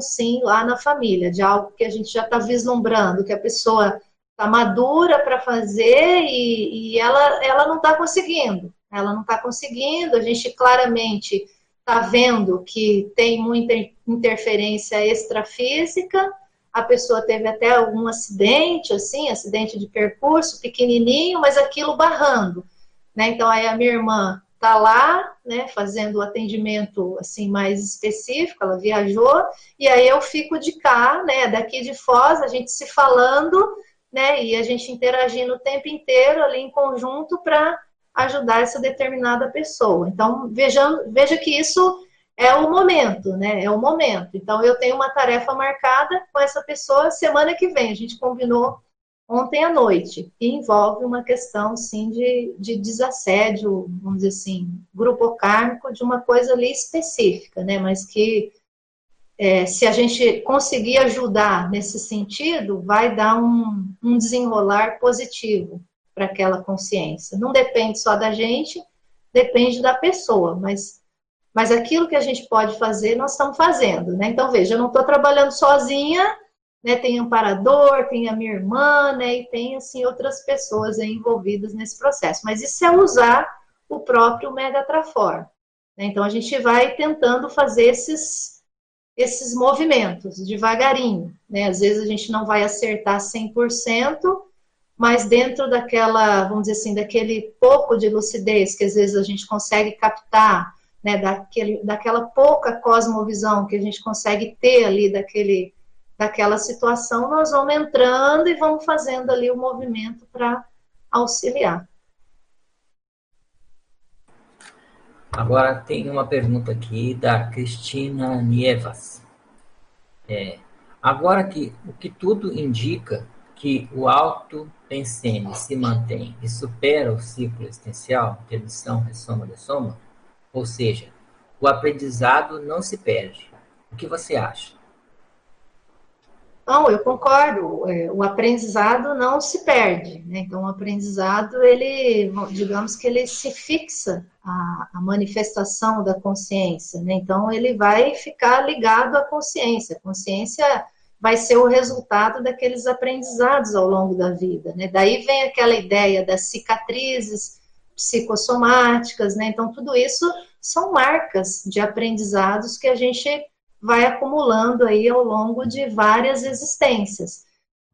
sim lá na família, de algo que a gente já está vislumbrando, que a pessoa está madura para fazer e, e, ela, ela não está conseguindo. Ela não está conseguindo, a gente claramente está vendo que tem muita interferência extrafísica, a pessoa teve até algum acidente, assim, acidente de percurso, pequenininho, mas aquilo barrando. Né? Então, aí a minha irmã está lá, né, fazendo o atendimento assim mais específico, ela viajou, e aí eu fico de cá, né, daqui de Foz, a gente se falando, né, e a gente interagindo o tempo inteiro ali em conjunto para ajudar essa determinada pessoa. Então, veja, veja que isso é o momento, né? É o momento. Então, eu tenho uma tarefa marcada com essa pessoa semana que vem. A gente combinou ontem à noite, e envolve uma questão, sim, de, de desassédio, vamos dizer assim, grupo kármico, de uma coisa ali específica, né? Mas que é, se a gente conseguir ajudar nesse sentido, vai dar um, um desenrolar positivo para aquela consciência. Não depende só da gente, depende da pessoa, mas, mas aquilo que a gente pode fazer, nós estamos fazendo, né? Então, veja, eu não estou trabalhando sozinha, né? Tem amparador, tem a minha irmã, né? E tem, assim, outras pessoas envolvidas nesse processo. Mas isso é usar o próprio Mega Trafor. Né? Então, a gente vai tentando fazer esses esses movimentos devagarinho, né? Às vezes a gente não vai acertar 100%, mas dentro daquela, vamos dizer assim, daquele pouco de lucidez que às vezes a gente consegue captar, né, daquele, daquela pouca cosmovisão que a gente consegue ter ali daquele, daquela situação, nós vamos entrando e vamos fazendo ali o movimento para auxiliar. Agora tem uma pergunta aqui da Cristina Nievas. É, agora que o que tudo indica que o alto pensene se mantém e supera o ciclo existencial, intermissão, ressoma, dessoma, ou seja, o aprendizado não se perde. O que você acha? Não, eu concordo. É, o aprendizado não se perde. Né? Então, o aprendizado, ele, digamos que ele se fixa à, à manifestação da consciência. Né? Então, ele vai ficar ligado à consciência. A consciência vai ser o resultado daqueles aprendizados ao longo da vida. Né? Daí vem aquela ideia das cicatrizes psicossomáticas. Né? Então, tudo isso são marcas de aprendizados que a gente vai acumulando aí ao longo de várias existências.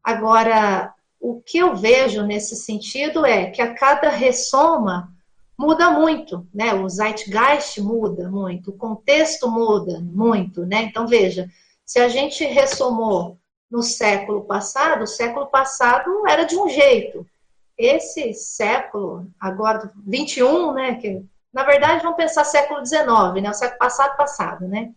Agora, o que eu vejo nesse sentido é que a cada ressoma muda muito, né? O zeitgeist muda muito, o contexto muda muito, né? Então veja, se a gente ressomou no século passado, o século passado era de um jeito. Esse século, agora 21, né, que na verdade vamos pensar século 19, né, o século passado passado, né?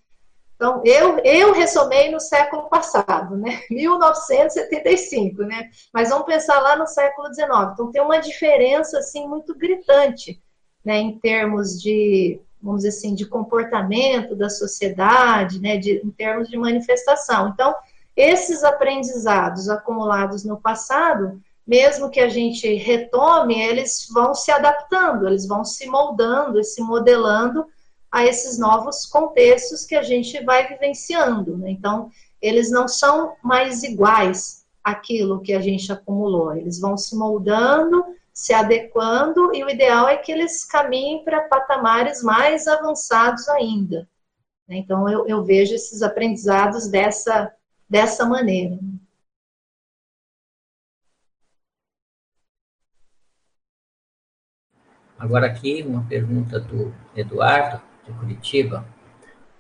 Então, eu, eu ressomei no século passado, né? *laughs* 1975, né? Mas vamos pensar lá no século XIX. Então, tem uma diferença, assim, muito gritante, né? Em termos de, vamos dizer assim, de comportamento da sociedade, né? De, em termos de manifestação. Então, esses aprendizados acumulados no passado, mesmo que a gente retome, eles vão se adaptando, eles vão se moldando e se modelando a esses novos contextos que a gente vai vivenciando. Né? Então, eles não são mais iguais àquilo que a gente acumulou, eles vão se moldando, se adequando, e o ideal é que eles caminhem para patamares mais avançados ainda. Né? Então, eu, eu vejo esses aprendizados dessa, dessa maneira. Agora aqui uma pergunta do Eduardo de Curitiba,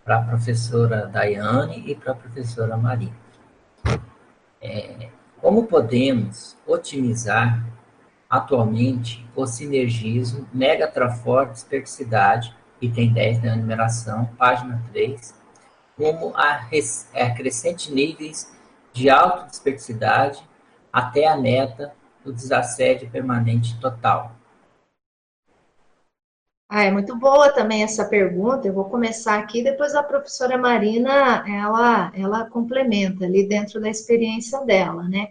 para a professora Daiane e para a professora Maria. É, como podemos otimizar atualmente o sinergismo Megatrafor Dispersidade, item 10 da numeração, página 3, como a, a crescente níveis de autodispersidade até a meta do desassédio permanente total. Ah, é muito boa também essa pergunta. Eu vou começar aqui, depois a professora Marina, ela, ela complementa ali dentro da experiência dela, né?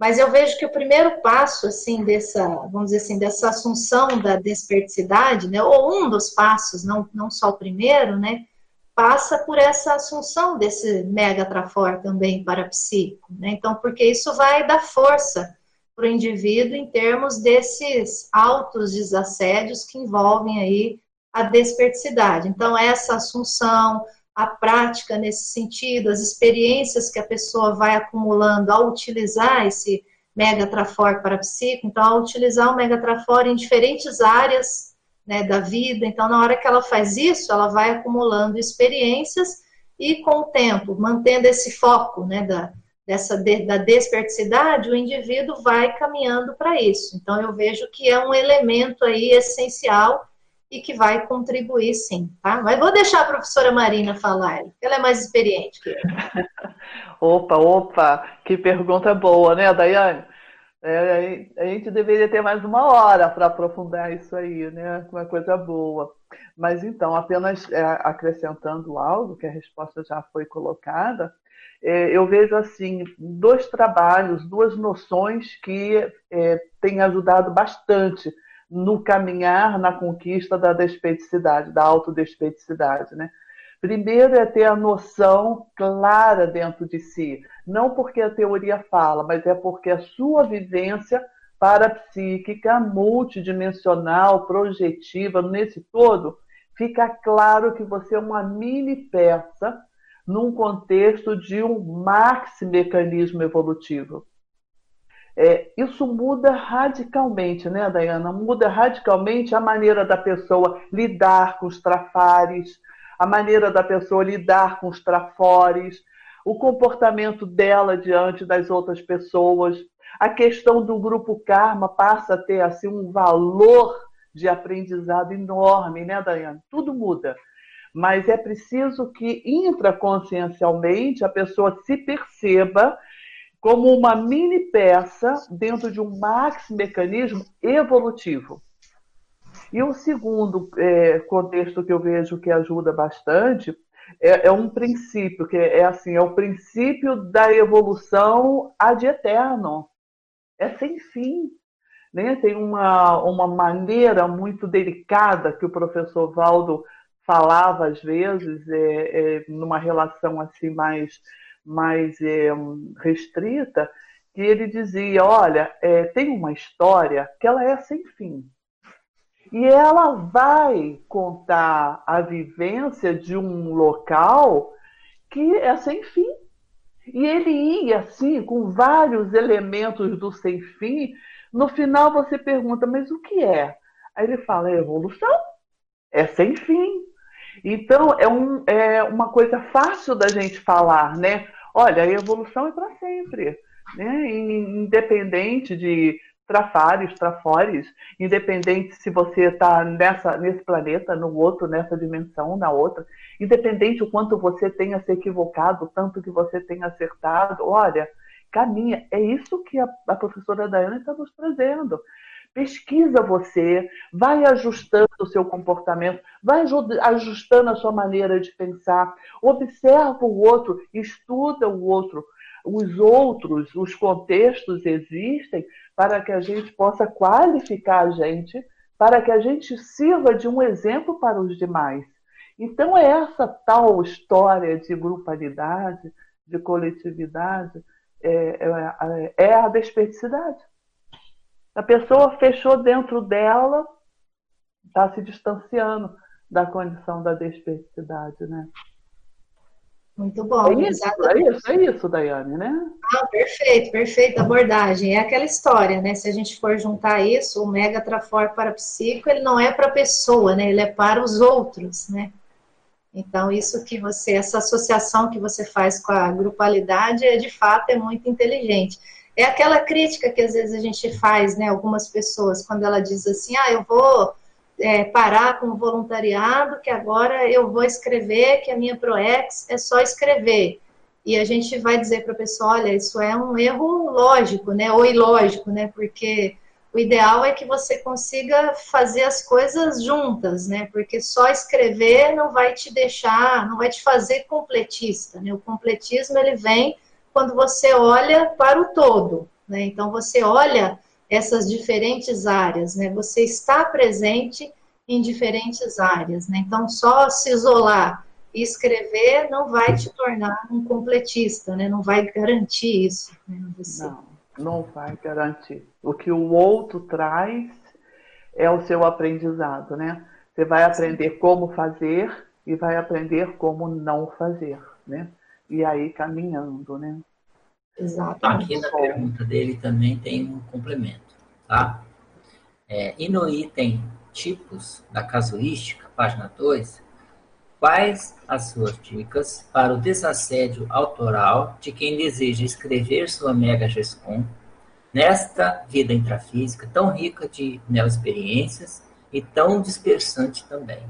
Mas eu vejo que o primeiro passo, assim, dessa, vamos dizer assim, dessa assunção da desperticidade, né? Ou um dos passos, não, não só o primeiro, né? Passa por essa assunção desse mega trafor também para psico, né? Então, porque isso vai dar força para o indivíduo em termos desses altos desassédios que envolvem aí a desperticidade. Então, essa assunção, a prática nesse sentido, as experiências que a pessoa vai acumulando ao utilizar esse mega trafor para psico, então, ao utilizar o mega trafor em diferentes áreas né, da vida, então, na hora que ela faz isso, ela vai acumulando experiências e, com o tempo, mantendo esse foco né, da, dessa de, da desperticidade, o indivíduo vai caminhando para isso. Então, eu vejo que é um elemento aí essencial e que vai contribuir sim, tá? Mas vou deixar a professora Marina falar, ela é mais experiente que *laughs* opa, opa, que pergunta boa, né, Daiane? É, a gente deveria ter mais uma hora para aprofundar isso aí, né? Uma coisa boa. Mas então, apenas é, acrescentando algo, que a resposta já foi colocada, eu vejo assim dois trabalhos, duas noções que é, têm ajudado bastante no caminhar na conquista da despeticidade, da autodespeticidade, né? Primeiro é ter a noção clara dentro de si, não porque a teoria fala, mas é porque a sua vivência parapsíquica, multidimensional, projetiva, nesse todo, fica claro que você é uma mini peça num contexto de um maxi mecanismo evolutivo. É, isso muda radicalmente, né, Dayana? Muda radicalmente a maneira da pessoa lidar com os trafares, a maneira da pessoa lidar com os trafores, o comportamento dela diante das outras pessoas. A questão do grupo karma passa a ter assim um valor de aprendizado enorme, né, Dayane? Tudo muda. Mas é preciso que intraconsciencialmente a pessoa se perceba como uma mini peça dentro de um max mecanismo evolutivo. E o segundo é, contexto que eu vejo que ajuda bastante é, é, um princípio, que é assim, é o princípio da evolução ad eterno. É sem fim. Né? Tem uma, uma maneira muito delicada que o professor Valdo falava às vezes, é, é, numa relação assim mais, mais é, restrita, que ele dizia, olha, é, tem uma história que ela é sem fim. E ela vai contar a vivência de um local que é sem fim. E ele ia assim, com vários elementos do sem fim. No final você pergunta, mas o que é? Aí ele fala, é evolução, é sem fim. Então é, um, é uma coisa fácil da gente falar, né? Olha, a evolução é para sempre. Né? Independente de trafares, trafores, independente se você está nesse planeta, no outro, nessa dimensão, na outra, independente o quanto você tenha se equivocado, tanto que você tenha acertado, olha, caminha. É isso que a, a professora Daiane está nos trazendo. Pesquisa você, vai ajustando o seu comportamento, vai ajustando a sua maneira de pensar, observa o outro, estuda o outro. Os outros, os contextos existem para que a gente possa qualificar a gente, para que a gente sirva de um exemplo para os demais. Então, é essa tal história de grupalidade, de coletividade, é, é, é a despeticidade. A pessoa fechou dentro dela, está se distanciando da condição da despeticidade, né? Muito bom. É isso, é isso, é isso, Daiane, né? Ah, perfeito, perfeita abordagem. É aquela história, né? Se a gente for juntar isso, o mega trafor para psico, ele não é para a pessoa, né? Ele é para os outros, né? Então, isso que você, essa associação que você faz com a grupalidade, é, de fato, é muito inteligente. É aquela crítica que às vezes a gente faz, né? Algumas pessoas, quando ela diz assim, ah, eu vou é, parar com o voluntariado, que agora eu vou escrever, que a minha ProEx é só escrever. E a gente vai dizer para a pessoa, olha, isso é um erro lógico, né? Ou ilógico, né? Porque o ideal é que você consiga fazer as coisas juntas, né? Porque só escrever não vai te deixar, não vai te fazer completista, né? O completismo ele vem quando você olha para o todo, né? Então você olha essas diferentes áreas, né? Você está presente em diferentes áreas, né? Então, só se isolar e escrever não vai te tornar um completista, né? Não vai garantir isso. Né? Não, não vai garantir. O que o outro traz é o seu aprendizado, né? Você vai aprender como fazer e vai aprender como não fazer, né? E aí caminhando, né? Aqui na pergunta dele também tem um complemento, tá? É, e no item tipos da casuística, página 2, Quais as suas dicas para o desassédio autoral de quem deseja escrever sua Mega Gescom nesta vida intrafísica tão rica de neoexperiências e tão dispersante também?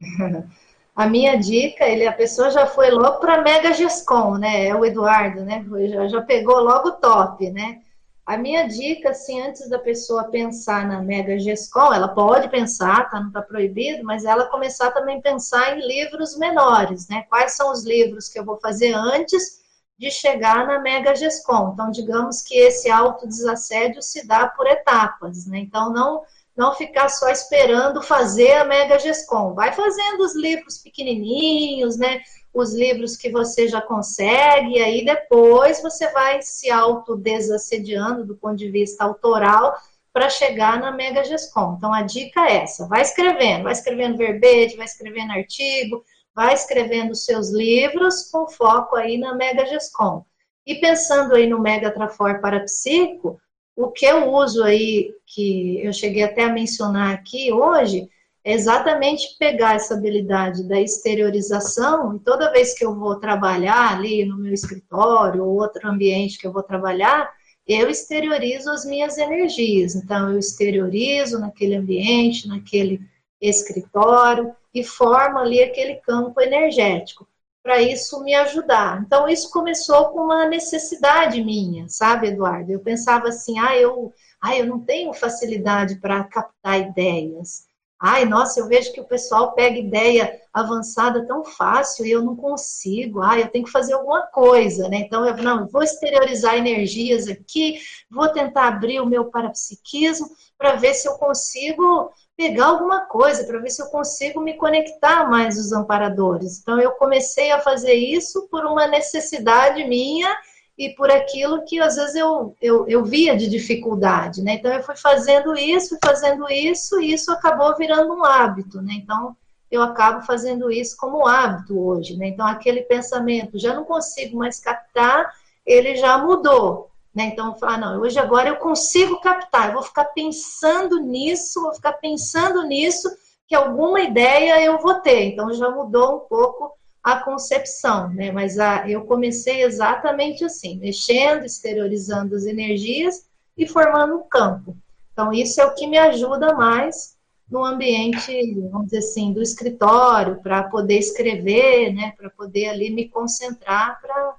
*laughs* A minha dica, ele, a pessoa já foi logo para Mega Gescom, né? É o Eduardo, né? Já, já pegou logo top, né? A minha dica, assim, antes da pessoa pensar na Mega Gescom, ela pode pensar, tá, não está proibido, mas ela começar também a pensar em livros menores, né? Quais são os livros que eu vou fazer antes de chegar na Mega Gescom? Então, digamos que esse autodesassédio se dá por etapas, né? Então, não não ficar só esperando fazer a Mega Gescom. Vai fazendo os livros pequenininhos, né? os livros que você já consegue, e aí depois você vai se autodesassediando do ponto de vista autoral para chegar na Mega Gescom. Então a dica é essa: vai escrevendo, vai escrevendo verbete, vai escrevendo artigo, vai escrevendo seus livros com foco aí na Mega Gescom. E pensando aí no Mega Trafor Parapsíquico, o que eu uso aí, que eu cheguei até a mencionar aqui hoje, é exatamente pegar essa habilidade da exteriorização e toda vez que eu vou trabalhar ali no meu escritório ou outro ambiente que eu vou trabalhar, eu exteriorizo as minhas energias. Então, eu exteriorizo naquele ambiente, naquele escritório e formo ali aquele campo energético para isso me ajudar. Então, isso começou com uma necessidade minha, sabe, Eduardo? Eu pensava assim, ah, eu, ah, eu não tenho facilidade para captar ideias. Ai, nossa, eu vejo que o pessoal pega ideia avançada tão fácil e eu não consigo. Ai, eu tenho que fazer alguma coisa, né? Então, eu não, vou exteriorizar energias aqui, vou tentar abrir o meu parapsiquismo para ver se eu consigo pegar alguma coisa, para ver se eu consigo me conectar mais os amparadores. Então, eu comecei a fazer isso por uma necessidade minha e por aquilo que às vezes eu, eu, eu via de dificuldade, né? Então eu fui fazendo isso, fazendo isso, e isso acabou virando um hábito, né? Então eu acabo fazendo isso como hábito hoje, né? Então aquele pensamento, já não consigo mais captar, ele já mudou, né? Então falo, ah, não, hoje agora eu consigo captar, eu vou ficar pensando nisso, vou ficar pensando nisso, que alguma ideia eu vou ter. Então já mudou um pouco a concepção, né? Mas a, eu comecei exatamente assim, mexendo, exteriorizando as energias e formando um campo. Então, isso é o que me ajuda mais no ambiente, vamos dizer assim, do escritório, para poder escrever, né? Para poder ali me concentrar para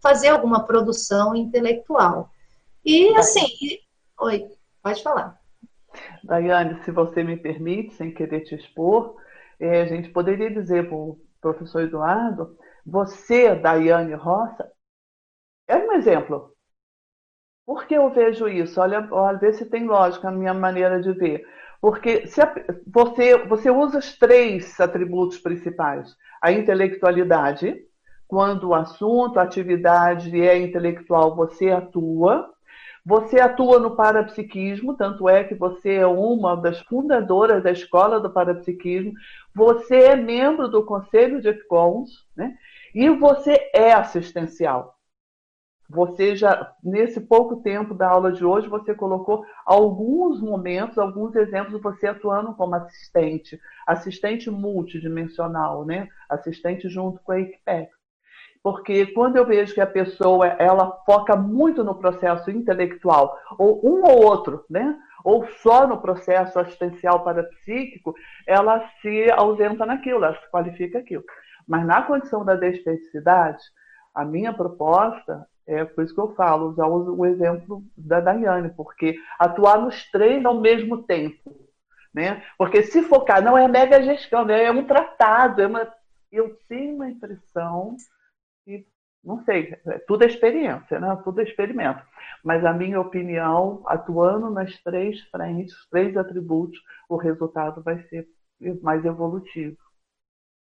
fazer alguma produção intelectual. E assim, e... oi, pode falar. Daiane, se você me permite, sem querer te expor, é, a gente poderia dizer para professor Eduardo, você, Daiane Roça, é um exemplo. Por que eu vejo isso? Olha, olha vê se tem lógica na minha maneira de ver. Porque se a, você, você usa os três atributos principais. A intelectualidade, quando o assunto, a atividade é intelectual, você atua. Você atua no parapsiquismo, tanto é que você é uma das fundadoras da escola do parapsiquismo. Você é membro do conselho de EFCONS, né? E você é assistencial. Você já, nesse pouco tempo da aula de hoje, você colocou alguns momentos, alguns exemplos você atuando como assistente, assistente multidimensional, né? Assistente junto com a Equipex. Porque quando eu vejo que a pessoa ela foca muito no processo intelectual, ou um ou outro, né? ou só no processo assistencial parapsíquico, ela se ausenta naquilo, ela se qualifica aquilo. Mas na condição da desfeticidade, a minha proposta é por isso que eu falo, usar o exemplo da Daiane, porque atuar nos três ao mesmo tempo. Né? Porque se focar, não é mega gestão, né? é um tratado, é uma... eu tenho uma impressão não sei, é tudo é experiência, né? tudo é experimento. Mas a minha opinião, atuando nas três frentes, três atributos, o resultado vai ser mais evolutivo.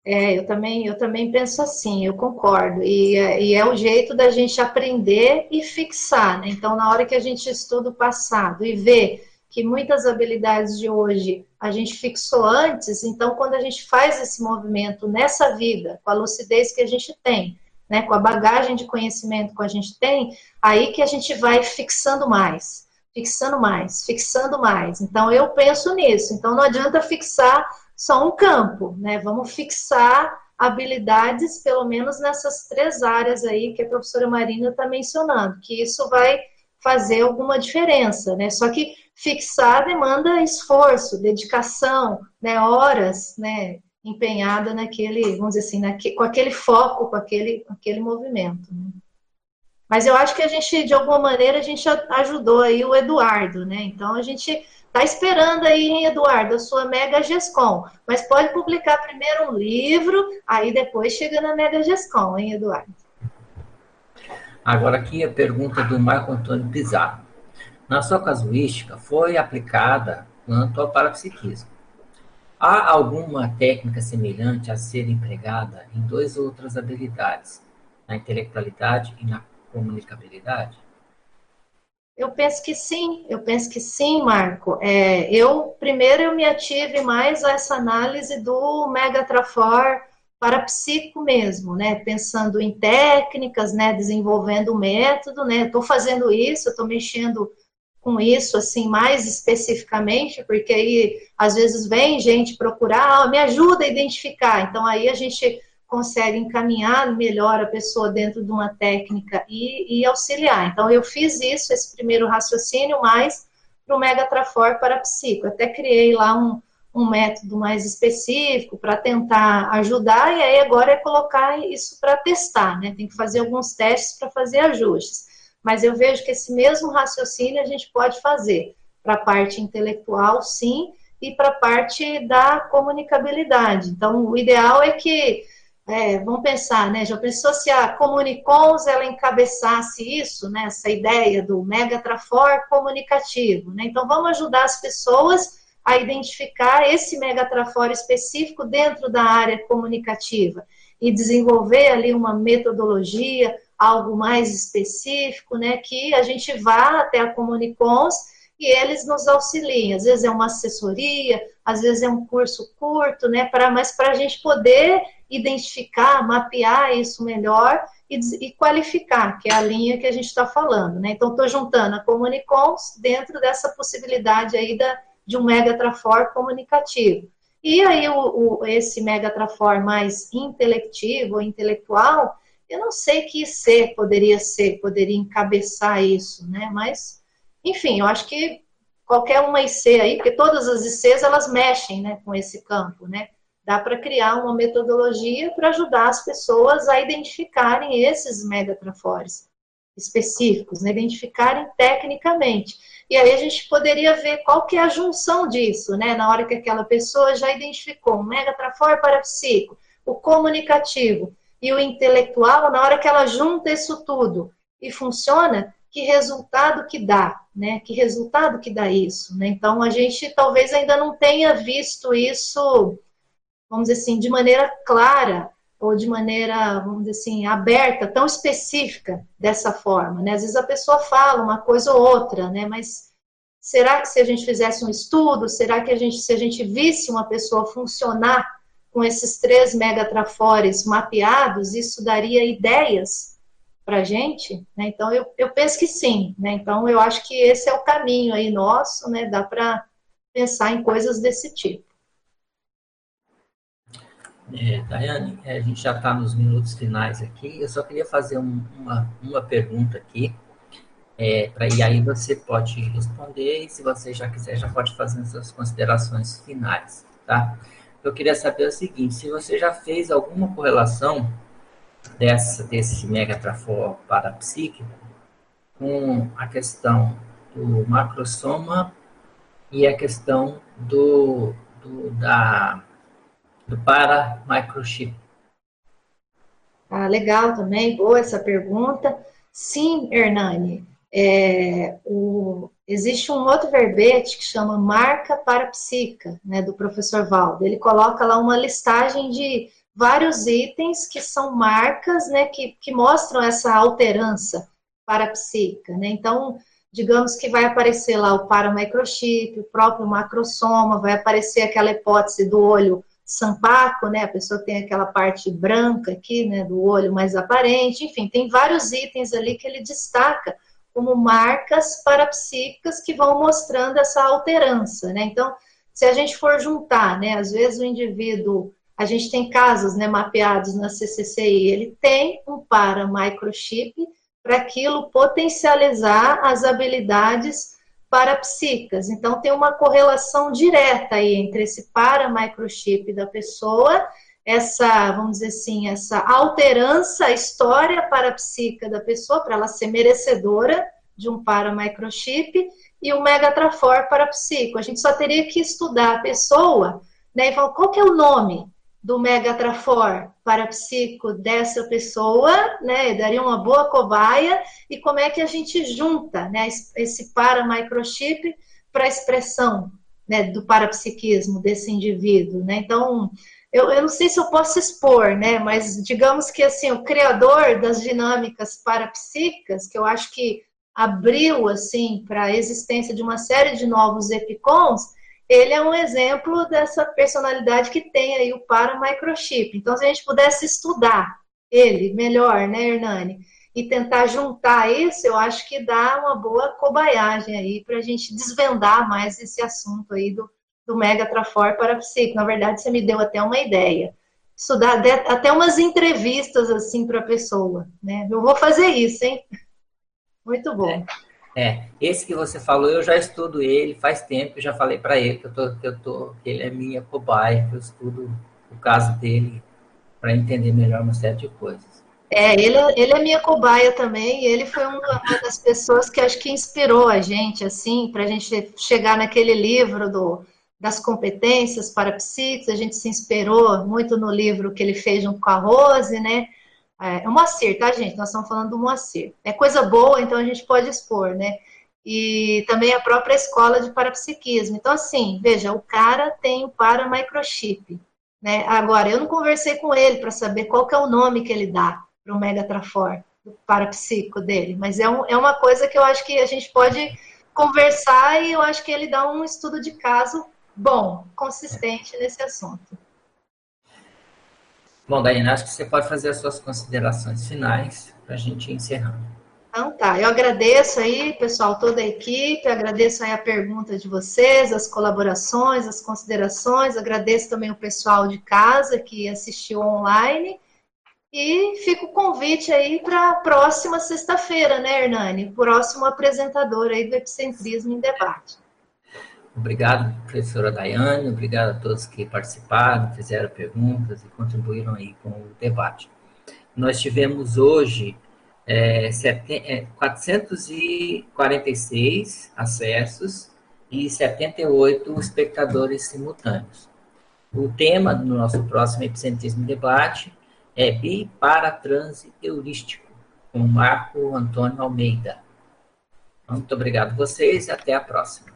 É, eu também, eu também penso assim, eu concordo. E, e, é o jeito da gente aprender e fixar. Né? Então, na hora que a gente estuda o passado e vê que muitas habilidades de hoje a gente fixou antes, então quando a gente faz esse movimento nessa vida, com a lucidez que a gente tem, né, com a bagagem de conhecimento que a gente tem, aí que a gente vai fixando mais, fixando mais, fixando mais. Então eu penso nisso. Então não adianta fixar só um campo, né? Vamos fixar habilidades, pelo menos nessas três áreas aí que a professora Marina está mencionando, que isso vai fazer alguma diferença, né? Só que fixar demanda esforço, dedicação, né? Horas, né? Empenhada naquele, vamos dizer assim, com aquele foco, com aquele, aquele movimento. Né? Mas eu acho que a gente, de alguma maneira, a gente ajudou aí o Eduardo, né? Então a gente Está esperando aí, hein, Eduardo, a sua Mega Gescom. Mas pode publicar primeiro um livro, aí depois chega na Mega Gescom, hein, Eduardo? Agora aqui a pergunta do Marco Antônio Pizarro. Na sua casuística, foi aplicada quanto ao parapsiquismo. Há alguma técnica semelhante a ser empregada em duas outras habilidades, na intelectualidade e na comunicabilidade? Eu penso que sim, eu penso que sim, Marco. É, eu primeiro eu me ative mais a essa análise do Megatrafor para psico mesmo, né? Pensando em técnicas, né? Desenvolvendo o método, né? Estou fazendo isso, estou mexendo com isso assim mais especificamente, porque aí às vezes vem gente procurar, ah, me ajuda a identificar. Então aí a gente consegue encaminhar melhor a pessoa dentro de uma técnica e, e auxiliar. Então, eu fiz isso, esse primeiro raciocínio, mais para o Megatrafor para psico. Até criei lá um, um método mais específico para tentar ajudar, e aí agora é colocar isso para testar, né? Tem que fazer alguns testes para fazer ajustes. Mas eu vejo que esse mesmo raciocínio a gente pode fazer para a parte intelectual, sim, e para a parte da comunicabilidade. Então, o ideal é que é, vamos pensar, né? Já pensou se a Comunicons ela encabeçasse isso, né? Essa ideia do megatrafor comunicativo, né? Então vamos ajudar as pessoas a identificar esse megatrafor específico dentro da área comunicativa e desenvolver ali uma metodologia, algo mais específico, né? Que a gente vá até a Comunicons e eles nos auxiliem. Às vezes é uma assessoria, às vezes é um curso curto, né? Pra, mas para a gente poder identificar, mapear isso melhor e, e, qualificar, que é a linha que a gente está falando, né? Então, estou juntando a Comunicons dentro dessa possibilidade aí da, de um Megatrafor comunicativo. E aí, o, o, esse Megatrafor mais intelectivo, intelectual, eu não sei que IC poderia ser, poderia encabeçar isso, né? Mas, enfim, eu acho que qualquer uma IC aí, porque todas as ICs, elas mexem, né, com esse campo, né? dá para criar uma metodologia para ajudar as pessoas a identificarem esses megatrafores específicos, né? identificarem tecnicamente. E aí a gente poderia ver qual que é a junção disso, né? Na hora que aquela pessoa já identificou o megatrafor parapsíquico, o comunicativo e o intelectual, na hora que ela junta isso tudo e funciona, que resultado que dá, né? Que resultado que dá isso, né? Então a gente talvez ainda não tenha visto isso vamos dizer assim, de maneira clara ou de maneira, vamos dizer assim, aberta, tão específica dessa forma, né? Às vezes a pessoa fala uma coisa ou outra, né? Mas será que se a gente fizesse um estudo, será que a gente, se a gente visse uma pessoa funcionar com esses três megatrafores mapeados, isso daria ideias para a gente? Né? Então, eu, eu penso que sim, né? Então, eu acho que esse é o caminho aí nosso, né? Dá para pensar em coisas desse tipo. É, Daiane, é, a gente já está nos minutos finais aqui. Eu só queria fazer um, uma, uma pergunta aqui. É, pra, e aí você pode responder, e se você já quiser, já pode fazer as suas considerações finais, tá? Eu queria saber o seguinte, se você já fez alguma correlação dessa, desse megatrafor parapsíquico com a questão do macrosoma e a questão do, do da para microchip? Ah, legal também, boa essa pergunta. Sim, Hernani, é, o, existe um outro verbete que chama marca para psica, né, do professor Valdo. Ele coloca lá uma listagem de vários itens que são marcas, né, que, que mostram essa alterança para psica, né? Então, digamos que vai aparecer lá o paramicrochip, o próprio macrosoma, vai aparecer aquela hipótese do olho sampaco, né? A pessoa tem aquela parte branca aqui, né, do olho mais aparente, enfim, tem vários itens ali que ele destaca como marcas parapsíquicas que vão mostrando essa alterança, né? Então, se a gente for juntar, né, às vezes o indivíduo, a gente tem casos né, mapeados na CCCI, ele tem um para microchip para aquilo potencializar as habilidades parapsíquicas. Então, tem uma correlação direta aí entre esse para microchip da pessoa essa, vamos dizer assim, essa alterança, a história parapsíquica da pessoa, para ela ser merecedora de um para-microchip, e o megatrafor parapsíquico. A gente só teria que estudar a pessoa, né, e falar qual que é o nome do megatrafor parapsíquico dessa pessoa, né, daria uma boa cobaia, e como é que a gente junta, né, esse para-microchip para a expressão, né, do parapsiquismo desse indivíduo, né, então eu, eu, não sei se eu posso expor, né? Mas digamos que assim, o criador das dinâmicas parapsíquicas, que eu acho que abriu assim para a existência de uma série de novos epicons, ele é um exemplo dessa personalidade que tem aí o para microchip. Então, se a gente pudesse estudar ele melhor, né, Hernani, e tentar juntar isso, eu acho que dá uma boa cobaiagem aí para a gente desvendar mais esse assunto aí do do Mega Trafor para psico. Na verdade, você me deu até uma ideia. Estudar até umas entrevistas assim para a pessoa, né? Eu vou fazer isso, hein? Muito bom. É, é, esse que você falou, eu já estudo ele faz tempo, já falei para ele que eu tô, que eu tô, que ele é minha cobaia, que eu estudo o caso dele para entender melhor uma série de coisas. É, ele, ele é minha cobaia também, e ele foi uma das pessoas que acho que inspirou a gente, assim, para a gente chegar naquele livro do das competências para psíquicos, a gente se inspirou muito no livro que ele fez junto com a Rose, né? É, o Moacir, tá, gente? Nós estamos falando do Moacir. É coisa boa, então a gente pode expor, né? E também a própria escola de parapsiquismo. Então, assim, veja, o cara tem o para microchip, né? Agora, eu não conversei com ele para saber qual é o nome que ele dá para o Megatrafor, o parapsíquico dele, mas é, um, é uma coisa que eu acho que a gente pode conversar e eu acho que ele dá um estudo de caso bom, consistente nesse assunto. Bom, Daiane, acho que você pode fazer as suas considerações finais para a gente encerrar. Então tá, eu agradeço aí, pessoal, toda a equipe, agradeço aí a pergunta de vocês, as colaborações, as considerações, agradeço também o pessoal de casa que assistiu online e fica o convite aí para a próxima sexta-feira, né, Hernani? Próximo apresentador aí do Epicentrismo em Debate. Obrigado, professora Daiane, obrigado a todos que participaram, fizeram perguntas e contribuíram aí com o debate. Nós tivemos hoje é, 446 é, acessos e 78 espectadores simultâneos. O tema do nosso próximo Epicentrismo Debate é Biparatranse Heurístico, com Marco Antônio Almeida. Muito obrigado a vocês e até a próxima.